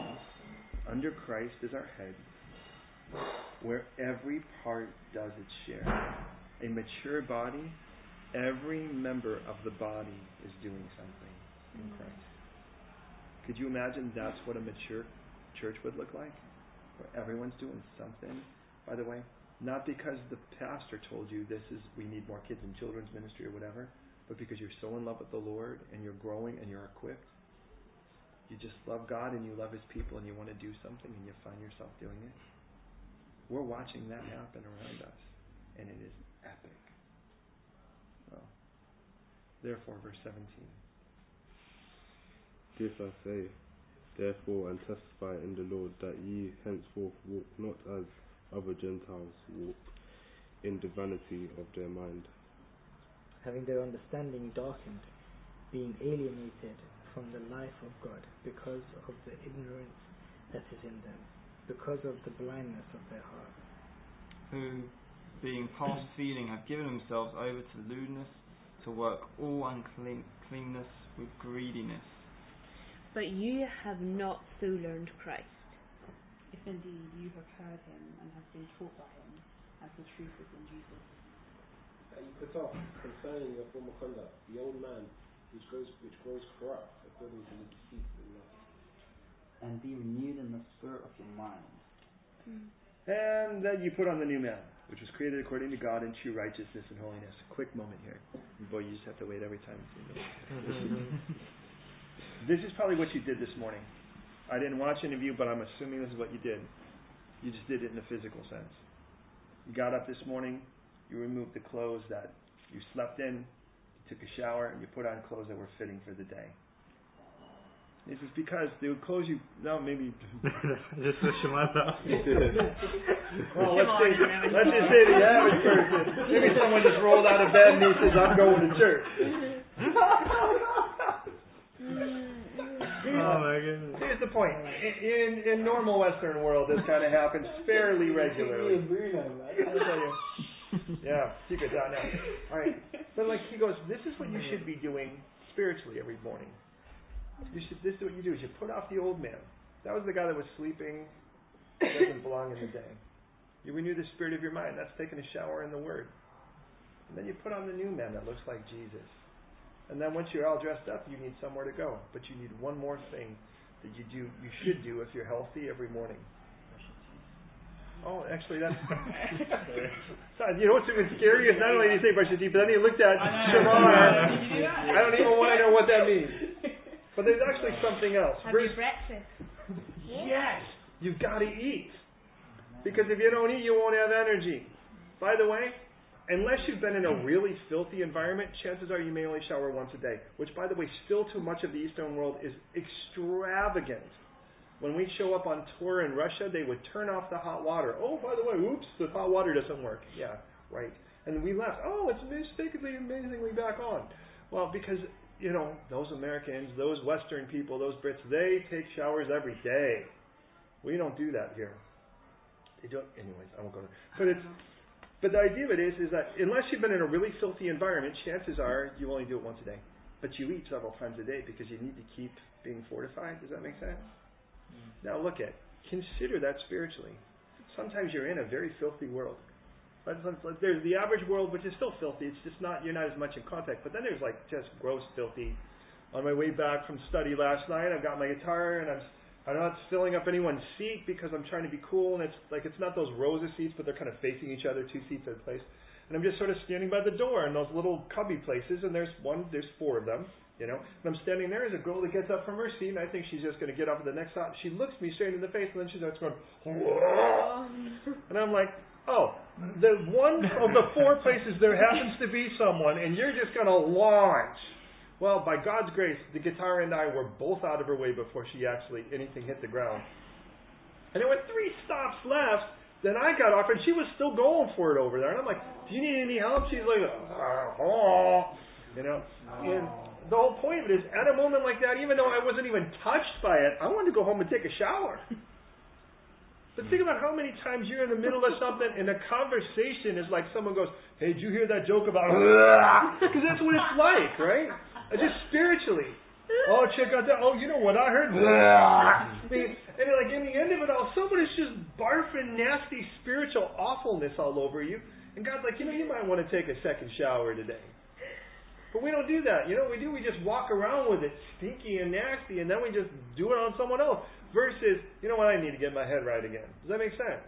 under Christ as our head, where every part does its share. A mature body, every member of the body is doing something in Christ. Could you imagine that's what a mature church would look like? Where everyone's doing something. By the way, not because the pastor told you this is we need more kids in children's ministry or whatever, but because you're so in love with the Lord and you're growing and you're equipped you just love God and you love His people and you want to do something and you find yourself doing it. We're watching that happen around us, and it is epic. Therefore, verse 17. This I say, therefore, and testify in the Lord that ye henceforth walk not as other Gentiles walk, in the vanity of their mind. Having their understanding darkened, being alienated from the life of God because of the ignorance that is in them, because of the blindness of their heart. who, being past feeling, have given themselves over to lewdness, to work all uncleanness with greediness. But you have not so learned Christ. If indeed you have heard him and have been taught by him, as the truth is in Jesus. That you put off concerning your former conduct, the old man which grows which grows corrupt according to the deceitful lust. And be renewed in the spirit of your mind, hmm. And that you put on the new man, which was created according to God in true righteousness and holiness. Quick moment here. Boy, you just have to wait every time you see me. *laughs* This is probably what you did this morning. I didn't watch any of you, but I'm assuming this is what you did. You just did it in a physical sense. You got up this morning, you removed the clothes that you slept in, you took a shower, and you put on clothes that were fitting for the day. This is because the clothes you no maybe *laughs* Just a Shemata. *laughs* well let's say let's just say the average person maybe someone just rolled out of bed and he says I'm going to church. *laughs* oh my goodness. Here's the point. In, in, in normal Western world, this kind of happens fairly regularly. I'll tell you. Yeah, secret's out now. All right, but like he goes, this is what you should be doing spiritually every morning. You should. This is what you do: is you put off the old man. That was the guy that was sleeping. Doesn't belong in the day. You renew the spirit of your mind. That's taking a shower in the Word. And then you put on the new man that looks like Jesus. And then once you're all dressed up, you need somewhere to go. But you need one more thing that you do, you should do if you're healthy every morning. Oh, actually, that's. *laughs* *laughs* you know what's even scary is not only did he say brush your teeth, but then he looked at Shamar. I don't even want to know what that means. *laughs* But there's actually something else. Have Verse- your breakfast. Yes, you've got to eat. Because if you don't eat, you won't have energy. By the way, unless you've been in a really filthy environment, chances are you may only shower once a day. Which, by the way, still too much of the Eastern world is extravagant. When we show up on tour in Russia, they would turn off the hot water. Oh, by the way, oops, the hot water doesn't work. Yeah, right. And we left. Oh, it's mistakenly, amazingly back on. Well, because you know those Americans, those Western people, those Brits, they take showers every day. We don't do that here. They don't. Anyways, I won't go there. But it's. But the idea of it is, is that unless you've been in a really filthy environment, chances are you only do it once a day. But you eat several times a day because you need to keep being fortified. Does that make sense? Mm. Now look at, consider that spiritually. Sometimes you're in a very filthy world. Let's, let's, let's- there's the average world, which is still filthy. It's just not, you're not as much in contact. But then there's like just gross filthy. On my way back from study last night, I've got my guitar and I'm, I'm not filling up anyone's seat because I'm trying to be cool. And it's like, it's not those rows of seats, but they're kind of facing each other, two seats at a place. And I'm just sort of standing by the door in those little cubby places, and there's one, there's four of them, you know. And I'm standing there as a girl that gets up from her seat, and I think she's just going to get up at the next stop. She looks me straight in the face, and then she starts going, "Whoa." and I'm like, oh, the one of the four places there happens to be someone, and you're just going to launch. Well, by God's grace, the guitar and I were both out of her way before she actually anything hit the ground. And there were three stops left. Then I got off, and she was still going for it over there. And I'm like, "Do you need any help?" She's like, "Ah, oh," you know. And the whole point of it is, at a moment like that, even though I wasn't even touched by it, I wanted to go home and take a shower. *laughs* But think about how many times you're in the middle of something, and the conversation is like someone goes, "Hey, did you hear that joke about?" *laughs* *laughs* Because that's what it's like, right? Just spiritually. Oh, check out that. Oh, you know what I heard? I mean, and like in the end of it all, someone is just barfing nasty spiritual awfulness all over you. And God's like, you know, you might want to take a second shower today. But we don't do that. You know what we do? We just walk around with it stinky and nasty, and then we just do it on someone else. Versus, you know what? I need to get my head right again. Does that make sense?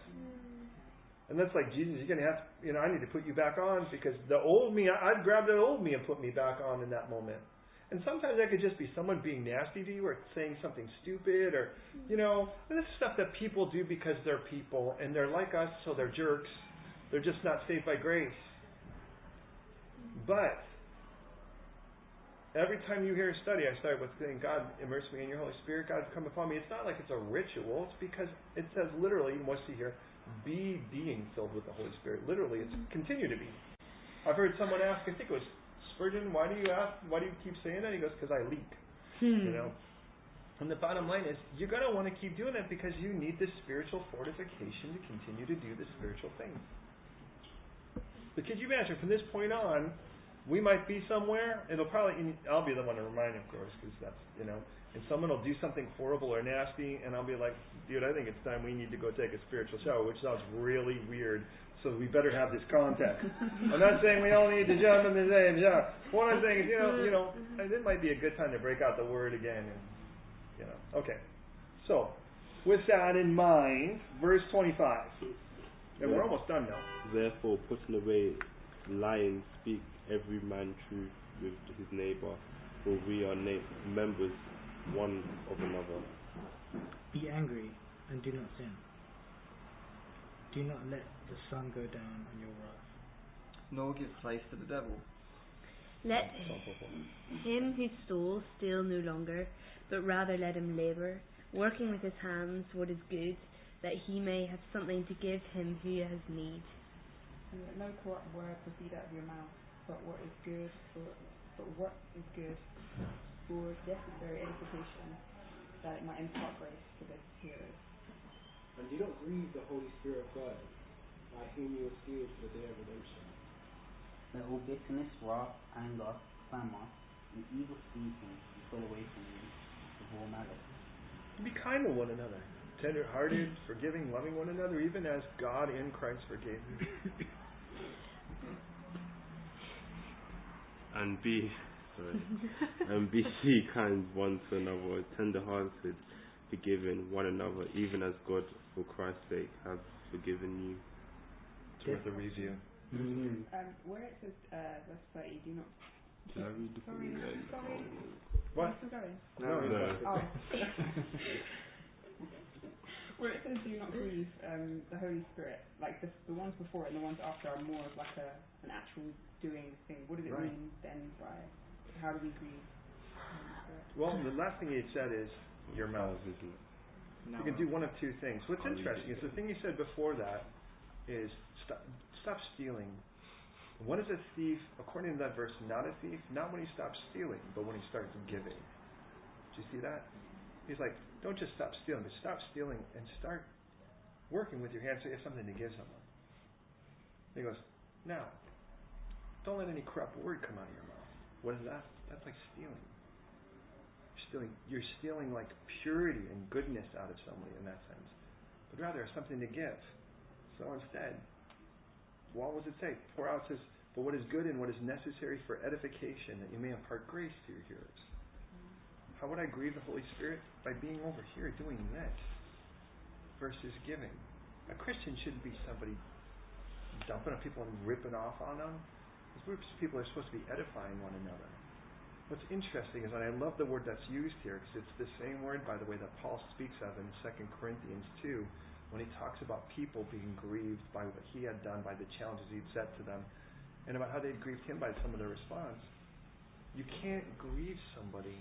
And that's like, Jesus, you're going to have, to, you know, I need to put you back on because the old me, I'd grab that old me and put me back on in that moment. And sometimes that could just be someone being nasty to you or saying something stupid or, you know, this is stuff that people do because they're people and they're like us, so they're jerks. They're just not saved by grace. But every time you hear a study, I start with saying, God, immerse me in your Holy Spirit. God, come upon me. It's not like it's a ritual. It's because it says literally, you must see here, be being filled with the Holy Spirit. Literally, it's mm-hmm. continue to be. I've heard someone ask, I think it was Spurgeon, why do you ask, why do you keep saying that? He goes, because I leak. You hmm. know. And the bottom line is, you're going to want to keep doing that because you need this spiritual fortification to continue to do the spiritual things. Because you imagine, from this point on, we might be somewhere. It'll probably, and I'll be the one to remind, of course, because that's, you know, and someone will do something horrible or nasty, and I'll be like, dude, I think it's time we need to go take a spiritual shower, which sounds really weird. So we better have this context. *laughs* I'm not saying we all need to jump in the same shower. What I'm saying is, you know, you know, it might be a good time to break out the word again, and you know. Okay. So, with that in mind, verse 25. And we're almost done now. Therefore, putting away lying, speak every man truth with his neighbor, for we are na- members one of another. Be angry and do not sin. Do not let the sun go down on your wrath. nor give place to the devil. Let him who stole steal no longer, but rather let him labour, working with his hands what is good, that he may have something to give him who has need. And let no corrupt word proceed out of your mouth, but what is good for but what is good for necessary edification, that it might impart grace to the hearers. And you do not grieve the Holy Spirit of God, by whom you were sealed for the day of redemption. Let all bitterness, wrath, anger, clamour, and evil speaking be put away from you with all malice. Be kind to one another, tender hearted, forgiving, loving one another, even as God in Christ forgave you. *laughs* and be sorry, *laughs* and be ye kind one to another, tender hearted, forgiving one another, even as God for Christ's sake have forgiven you. It's worth a review. Um, where it says uh, verse 30, do not. Did I read the Sorry, sorry. What? Are you still going? No, No. Oh. *laughs* *laughs* Where it says do not grieve um, the Holy Spirit, like the, the ones before it and the ones after are more of like a, an actual doing thing. What does it Right. mean then by how do we grieve the Well, the last thing he said is your mouth. Mouth, isn't? You can do one of two things. What's I'll interesting it. is the thing you said before that is stop, stop stealing. When is a thief, according to that verse, not a thief? Not when he stops stealing, but when he starts giving. Do you see that? He's like, don't just stop stealing, but stop stealing and start working with your hands so you have something to give someone. He goes, now, don't let any corrupt word come out of your mouth. What is that? That's like stealing. You're stealing, you're stealing like purity and goodness out of somebody in that sense. But rather something to give. So instead, what was it say? Pour out says, but what is good and what is necessary for edification, that you may impart grace to your hearers. How would I grieve the Holy Spirit? By being over here doing this versus giving. A Christian shouldn't be somebody dumping on people and ripping off on them. These groups of people are supposed to be edifying one another. What's interesting is, and I love the word that's used here because it's the same word, by the way, that Paul speaks of in 2 Corinthians 2 when he talks about people being grieved by what he had done, by the challenges he'd set to them, and about how they'd grieved him by some of their response. You can't grieve somebody.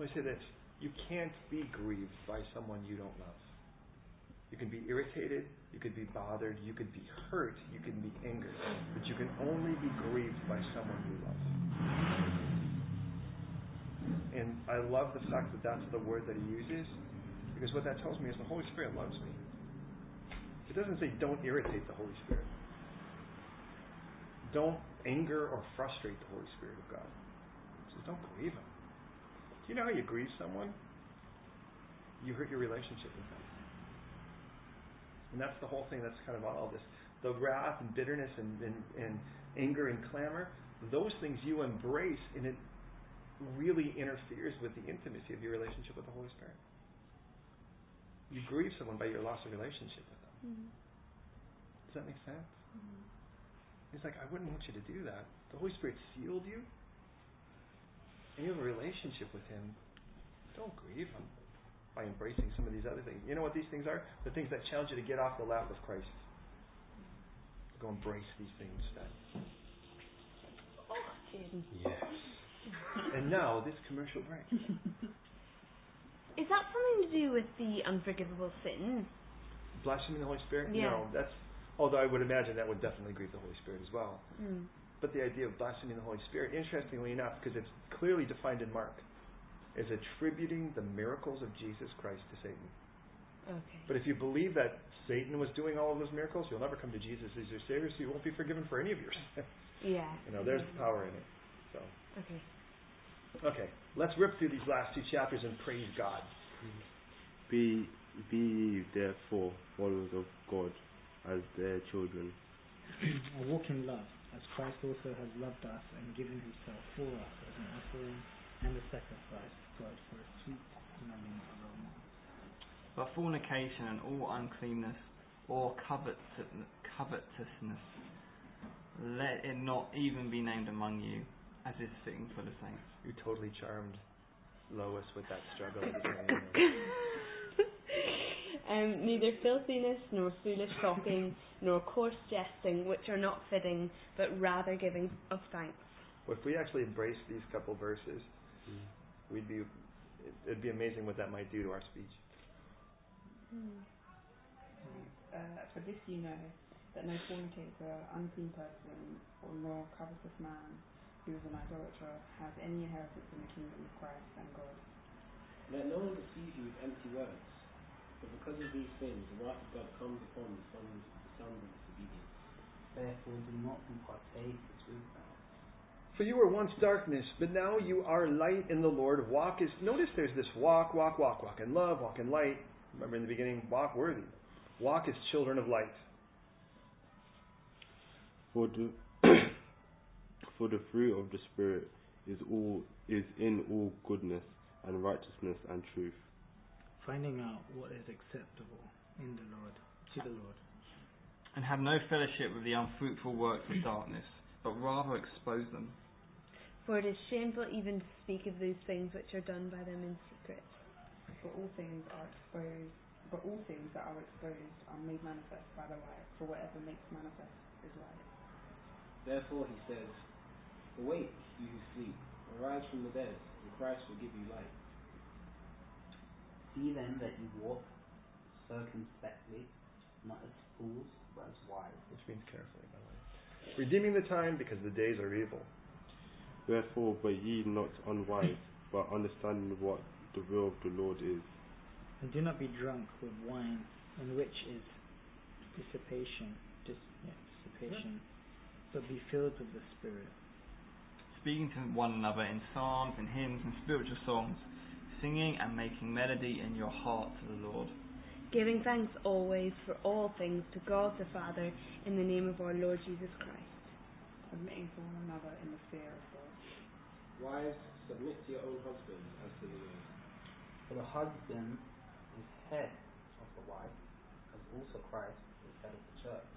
Let me say this. You can't be grieved by someone you don't love. You can be irritated, you could be bothered, you could be hurt, you can be angered, but you can only be grieved by someone you love. And I love the fact that that's the word that he uses, because what that tells me is the Holy Spirit loves me. It doesn't say don't irritate the Holy Spirit. Don't anger or frustrate the Holy Spirit of God. It says don't grieve him. You know how you grieve someone? You hurt your relationship with them. And that's the whole thing that's kind of all this. The wrath and bitterness and, and, and anger and clamor, those things you embrace and it really interferes with the intimacy of your relationship with the Holy Spirit. You grieve someone by your loss of relationship with them. Mm-hmm. Does that make sense? He's like, I wouldn't want you to do that. The Holy Spirit sealed you, you have a relationship with Him. Don't grieve Him by embracing some of these other things. You know what these things are? The things that challenge you to get off the lap of Christ. Go embrace these things instead. Jaden. Yes. and now this commercial break. Is that something to do with the unforgivable sin? Blaspheming the Holy Spirit? Yeah. No, that's. Although I would imagine that would definitely grieve the Holy Spirit as well. Mm. But the idea of blaspheming the Holy Spirit, interestingly enough, because it's clearly defined in Mark, is attributing the miracles of Jesus Christ to Satan. Okay. But if you believe that Satan was doing all of those miracles, you'll never come to Jesus as your Savior, so you won't be forgiven for any of your sins. *laughs* Yeah. *laughs* you know, there's power in it. So, Okay. okay, let's rip through these last two chapters and praise God. Be be therefore followers of God as their children. walk in love, as Christ also has loved us and given himself for us as an offering and a sacrifice to God for a sweet smelling aroma. But fornication and all uncleanness or covetousness, let it not even be named among you, as is fitting for the saints. You totally charmed Lois with that struggle. *laughs* at the beginning. um, neither filthiness, nor foolish talking, *laughs* nor coarse jesting, which are not fitting, but rather giving of thanks. Well, if we actually embrace these couple verses, Mm. we'd be it'd be amazing what that might do to our speech. Uh, for this you know, that no fornicator, unclean person, or nor covetous man, who is an idolater, has any inheritance in the kingdom of Christ and God. Let no one deceive you with empty words, for because of these things the wrath of God comes upon the sons, the sons of disobedience. Therefore, do not be partakers with them. For you were once darkness, but now you are light in the Lord. Walk is notice there's this walk, walk, walk, walk in love, walk in light. Remember in the beginning, walk worthy. Walk as children of light. For the *coughs* for the fruit of the spirit is all is in all goodness and righteousness and truth. Finding out what is acceptable in the Lord, to the Lord. And have no fellowship with the unfruitful works of darkness, but rather expose them. For it is shameful even to speak of those things which are done by them in secret. For all things are exposed. But all things that are exposed are made manifest by the light. For whatever makes manifest is light. Therefore he says, Awake, you who sleep, arise from the dead, and Christ will give you light. See then that you walk circumspectly, not as fools, but as wise. Which means carefully, by the way. Redeeming the time because the days are evil. Wherefore, but ye not unwise, but understanding what the will of the Lord is. And do not be drunk with wine, in which is dissipation, dis, yeah, dissipation, but be filled with the Spirit, Speaking to one another in psalms and hymns and spiritual songs, singing and making melody in your heart to the Lord. Giving thanks always for all things to God the Father in the name of our Lord Jesus Christ. Submitting to one another in the fear of God. Wives, submit to your own husbands as to the Lord. For the husband is head of the wife, as also Christ is head of the church,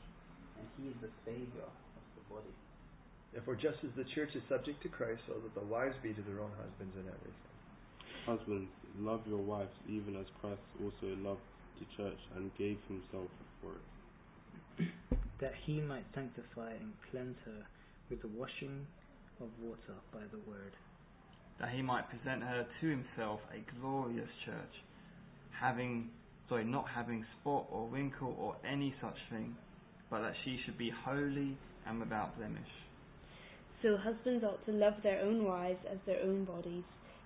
and he is the Saviour of the body. Therefore, just as the church is subject to Christ, so that the wives be to their own husbands in everything. Husbands, love your wives, even as Christ also loved the church and gave himself for it. *clears throat* that he might sanctify and cleanse her with the washing of water by the word, that he might present her to himself a glorious church, having sorry, not having spot or wrinkle or any such thing, but that she should be holy and without blemish. So husbands ought to love their own wives as their own bodies.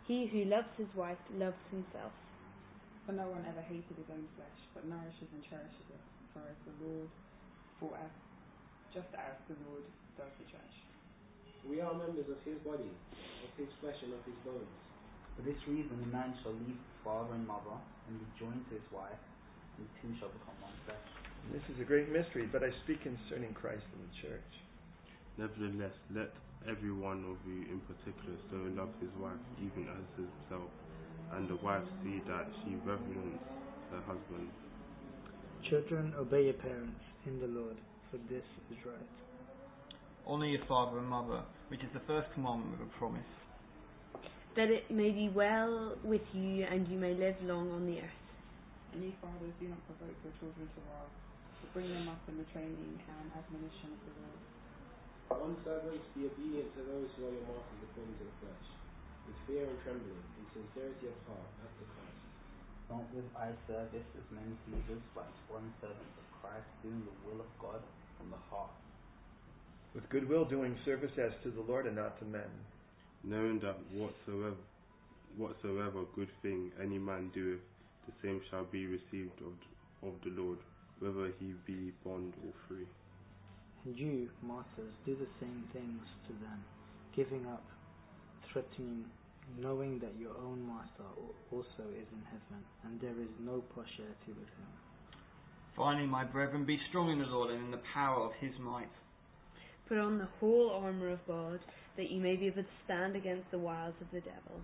He who loves his wife loves himself. For no one ever hated his own flesh, but nourishes and cherishes it. For as the Lord, for as, just as the Lord does the church. We are members of his body, of his flesh and of his bones. For this reason, a man shall leave his father and mother, and be joined to his wife, and the two shall become one flesh. This is a great mystery, but I speak concerning Christ and the church. Nevertheless, let every one of you in particular so love his wife even as himself, and the wife see that she reverence her husband. Children, obey your parents in the Lord, for this is right. Honour your father and mother, which is the first commandment with a promise, That it may be well with you and you may live long on the earth. And you fathers, do not provoke your children to wrath, but bring them up in the training and admonition of the Lord. On servants, be obedient to those who are your masters according to the flesh, with fear and trembling, in sincerity of heart, as to Christ. Not with eye service as men pleasers, but as one servant of Christ, doing the will of God from the heart. With goodwill doing service as to the Lord and not to men. knowing that whatsoever whatsoever good thing any man doeth, the same shall be received of, of the Lord, whether he be bond or free. And you, martyrs, do the same things to them, giving up, threatening, knowing that your own master also is in heaven, and there is no partiality with him. Finally, my brethren, be strong in the Lord and in the power of his might. Put on the whole armour of God, that you may be able to stand against the wiles of the devil.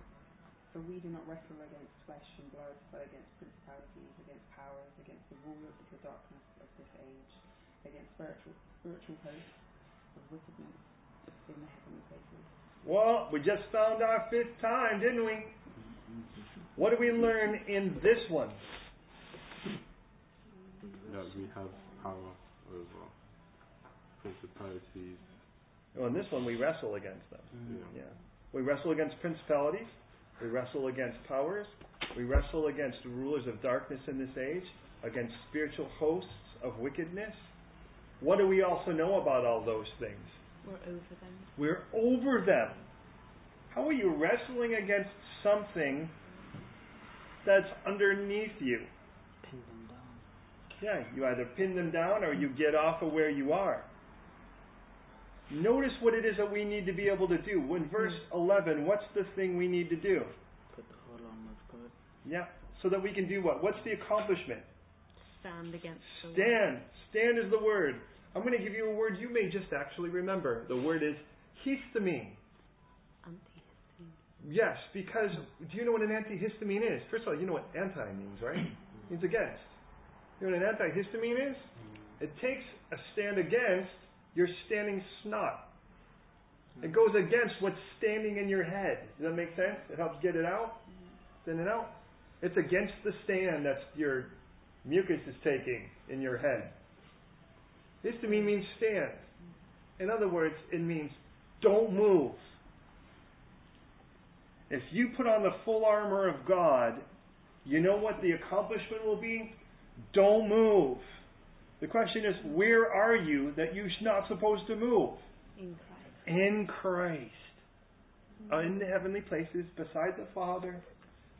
For we do not wrestle against flesh and blood, but against principalities, against powers, against the rulers of the darkness of this age, against spiritual spiritual hosts of wickedness in the heavenly places. Well, we just found our fifth time, didn't we? What do we learn in this one? that we have power over principalities. Well, in this one, we wrestle against them. Yeah. Yeah. We wrestle against principalities. We wrestle against powers. We wrestle against the rulers of darkness in this age, against spiritual hosts of wickedness. What do we also know about all those things? We're over them. We're over them. How are you wrestling against something that's underneath you? Pin them down. Yeah, you either pin them down or you get off of where you are. Notice what it is that we need to be able to do. In verse mm-hmm. 11, what's the thing we need to do? Put the whole armor of God. Yeah, so that we can do what? What's the accomplishment? Stand against the world. Stand. Stand is the word. I'm going to give you a word you may just actually remember. The word is histamine. Antihistamine. Yes, because do you know what an antihistamine is? First of all, you know what anti means, right? Mm-hmm. It means against. You know what an antihistamine is? Mm-hmm. It takes a stand against your standing snot. It mm-hmm. goes against what's standing in your head. Does that make sense? It helps get it out, send it out. It's against the stand that your mucus is taking in your head. Histamine means stand. In other words, it means don't move. If you put on the full armor of God, you know what the accomplishment will be? Don't move. The question is, where are you that you're not supposed to move? In Christ. In Christ. In the heavenly places, beside the Father,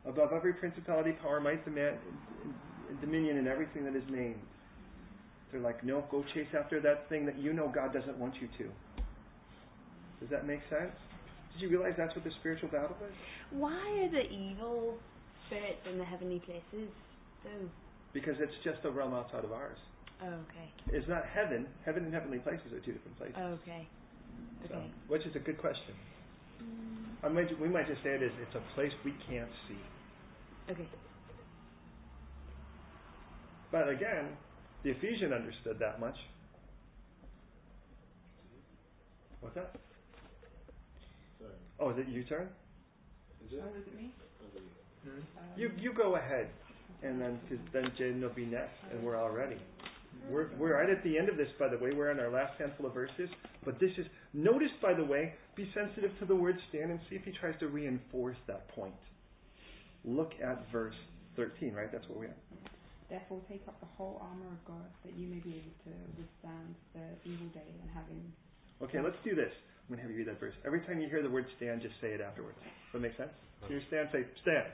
above every principality, power, might, demand, dominion, and everything that is named. They're like, no, go chase after that thing that you know God doesn't want you to. Does that make sense? Did you realize that's what the spiritual battle is? Why are the evil spirits in the heavenly places though? Because it's just a realm outside of ours. Oh, okay. It's not heaven. Heaven and heavenly places are two different places. Oh, okay. So, Okay. which is a good question. I might, we might just say it is it's a place we can't see. Okay. But again, the Ephesian understood that much. What's that? Sorry. Oh, is it your turn? Is it? Oh, is it me? Um, You you go ahead, and then cause then Jaden will be next, and we're all ready. We're we're right at the end of this, by the way. We're in our last handful of verses, but this is notice, by the way, be sensitive to the word stand and see if he tries to reinforce that point. Look at verse thirteen, right? That's where we are. Therefore, take up the whole armor of God, that you may be able to withstand the evil day, and having Okay, let's do this. I'm going to have you read that verse. Every time you hear the word stand, just say it afterwards. Does that make sense? So you stand, say stand.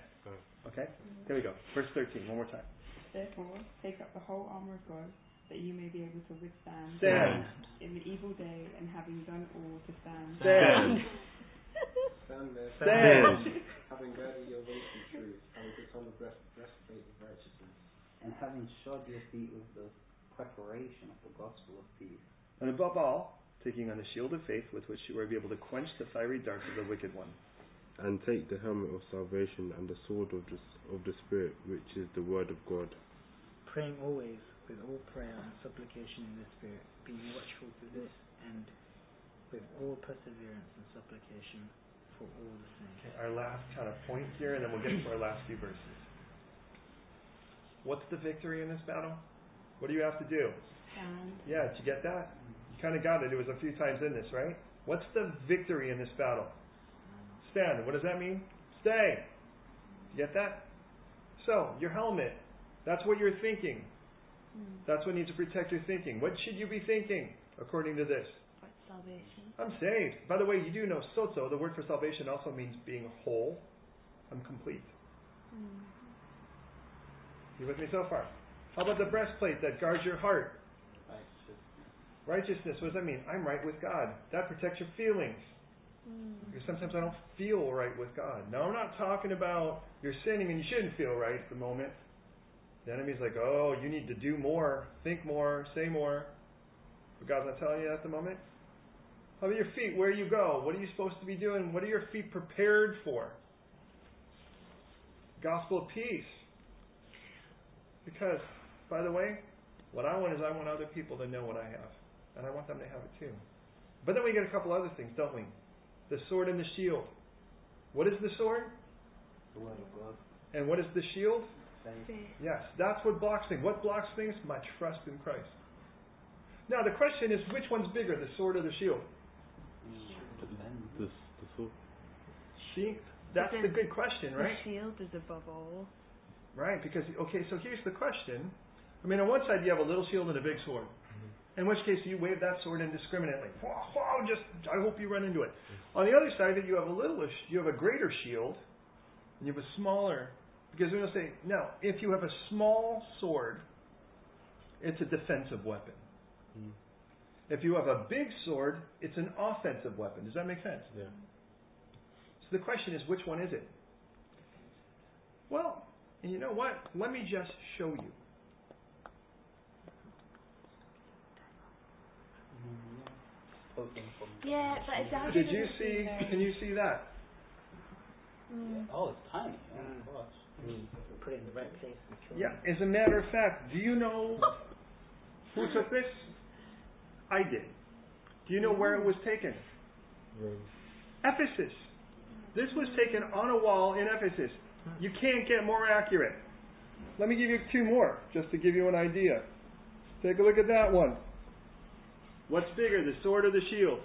Okay? Here we go. Verse 13, one more time. Therefore, take up the whole armor of God, that you may be able to withstand Stand. in the evil day, and having done all to stand. Stand. *laughs* Stand there, Stand. having girded your waist with truth, having put on the breastplate of righteousness. And having shod your feet with the preparation of the gospel of peace. And above all, taking on the shield of faith with which you will be able to quench the fiery darts of the wicked one. And take the helmet of salvation and the sword of the, of the Spirit, which is the word of God. Praying always with all prayer and supplication in the Spirit, being watchful for this and with all perseverance and supplication for all the saints. Okay, our last kind of point here, and then we'll get to our last few verses. What's the victory in this battle? What do you have to do? Stand. Yeah, did you get that? You kind of got it. It was a few times in this, right? What's the victory in this battle? Stand. What does that mean? Stay. You get that? So, your helmet. That's what you're thinking. Mm. That's what needs to protect your thinking. What should you be thinking according to this? Salvation? I'm saved. By the way, you do know soto, the word for salvation also means being whole. I'm complete. Mm. You with me so far? How about the breastplate that guards your heart? Righteousness. Righteousness, what does that mean? I'm right with God. That protects your feelings. Mm. Because sometimes I don't feel right with God. Now, I'm not talking about you're sinning and you shouldn't feel right at the moment. The enemy's like, oh, you need to do more, think more, say more. But God's not telling you that at the moment. How about your feet? Where you go? What are you supposed to be doing? What are your feet prepared for? Gospel of peace. Because, by the way, what I want is I want other people to know what I have. And I want them to have it too. But then we get a couple other things, don't we? The sword and the shield. What is the sword? The word of God. And what is the shield? Faith. Yes, that's what blocks things. What blocks things? My trust in Christ. Now the question is, which one's bigger, the sword or the shield? Depends. The, the sword. See, that's the good question, right? The shield is above all. Right, because okay, so here's the question. I mean, on one side you have a little shield and a big sword. Mm-hmm. In which case you wave that sword indiscriminately. Mm-hmm. Wow, wow, just I hope you run into it. Mm-hmm. On the other side of it, you have a little, you have a greater shield, and you have a smaller. Because we're going to say now, if you have a small sword, it's a defensive weapon. Mm. If you have a big sword, it's an offensive weapon. Does that make sense? Yeah. So the question is, which one is it? Well, and you know what? Let me just show you. Mm, yeah. Spoken from Yeah, but it does. Did you see? Can you see that? Mm. Oh, it's tiny. Oh Mm. my gosh. Put it in the right place. and kill Yeah. As a matter of fact, do you know who took this? I did. Do you know where it was taken? Rome. Ephesus. This was taken on a wall in Ephesus. You can't get more accurate. Let me give you two more, just to give you an idea. Take a look at that one. What's bigger, the sword or the shield?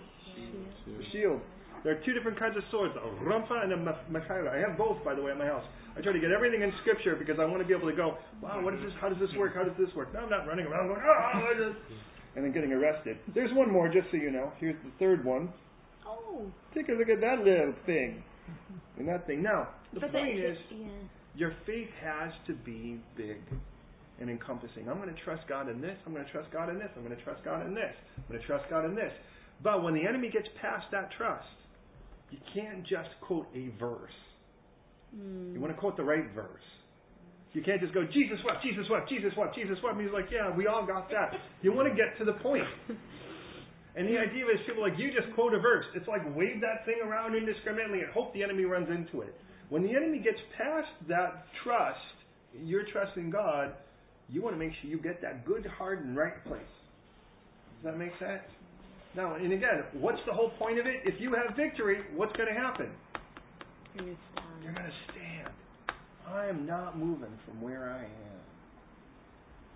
The shield. There are two different kinds of swords, a rhomphaia and a ma- machaira. I have both, by the way, at my house. I try to get everything in Scripture because I want to be able to go, wow, what is this? How does this work? How does this work? No, I'm not running around going, ah, I and then getting arrested. There's one more, just so you know. Here's the third one. Oh. Take a look at that little thing. And that thing. Now, the but point then, is, yeah. your faith has to be big and encompassing. I'm going to trust God in this. I'm going to trust God in this. I'm going to trust God in this. I'm going to trust God in this. But when the enemy gets past that trust, you can't just quote a verse. Mm. You want to quote the right verse. You can't just go, Jesus wept, Jesus wept, Jesus wept, Jesus wept. And he's like, yeah, we all got that. You want to get to the point. *laughs* And the idea is people like, you just quote a verse. It's like wave that thing around indiscriminately and hope the enemy runs into it. When the enemy gets past that trust, your trust in God, you want to make sure you get that good, hard, and right place. Does that make sense? Now, and again, what's the whole point of it? If you have victory, what's going to happen? You're gonna stand. You're going to stand. I am not moving from where I am.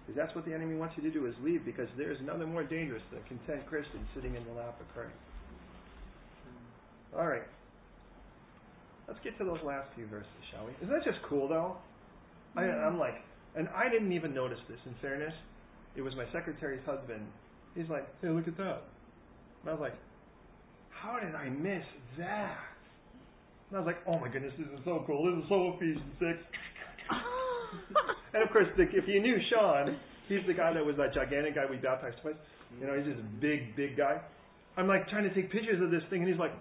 Because that's what the enemy wants you to do is leave because there's nothing more dangerous than a content Christian sitting in the lap of Christ. All right. Let's get to those last few verses, shall we? Isn't that just cool, though? I, I'm like, and I didn't even notice this, in fairness. It was my secretary's husband. He's like, hey, look at that. And I was like, how did I miss that? And I was like, oh my goodness, this is so cool. This is so Ephesians 6. *laughs* and of course, the, if you knew Sean, he's the guy that was that gigantic guy we baptized twice. You know, he's just a big, big guy. I'm like trying to take pictures of this thing, and he's like,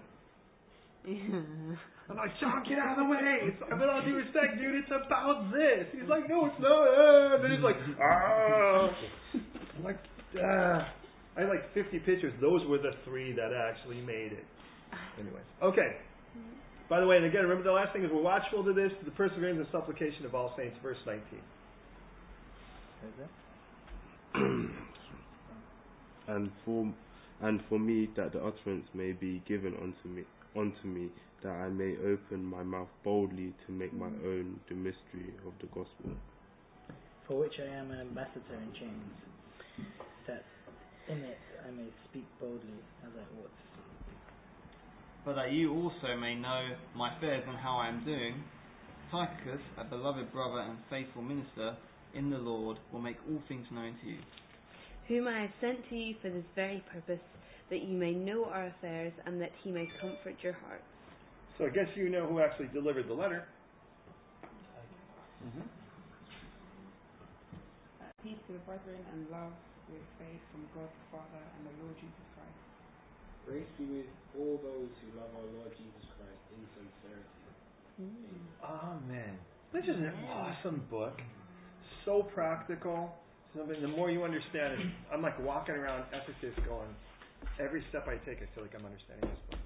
*laughs* I'm like, Sean, get out of the way. It's, with all due respect, dude, it's about this. He's like, no, it's not. And then he's like, ah. I'm like, ah. I had like 50 pictures. Those were the three that actually made it. Anyways, okay. By the way, and again, remember the last thing is we're watchful to this, the perseverance and supplication of all saints, verse 19. Is it? *clears throat* and for and for me that the utterance may be given unto me unto me that I may open my mouth boldly to make my mm. own the mystery of the gospel. For which I am an ambassador in chains, that in it I may speak boldly as I ought but that you also may know my affairs and how I am doing, Tychicus, a beloved brother and faithful minister in the Lord, will make all things known to you. Whom I have sent to you for this very purpose, that you may know our affairs and that he may comfort your hearts. So I guess you know who actually delivered the letter. Mm-hmm. Peace to the brethren and love with faith from God the Father and the Lord Jesus Christ. Grace be with all those who love our Lord Jesus Christ in sincerity. Amen. This is an awesome book. So practical. Something. The more you understand it, I'm like walking around Ephesus going, every step I take, I feel like I'm understanding this book.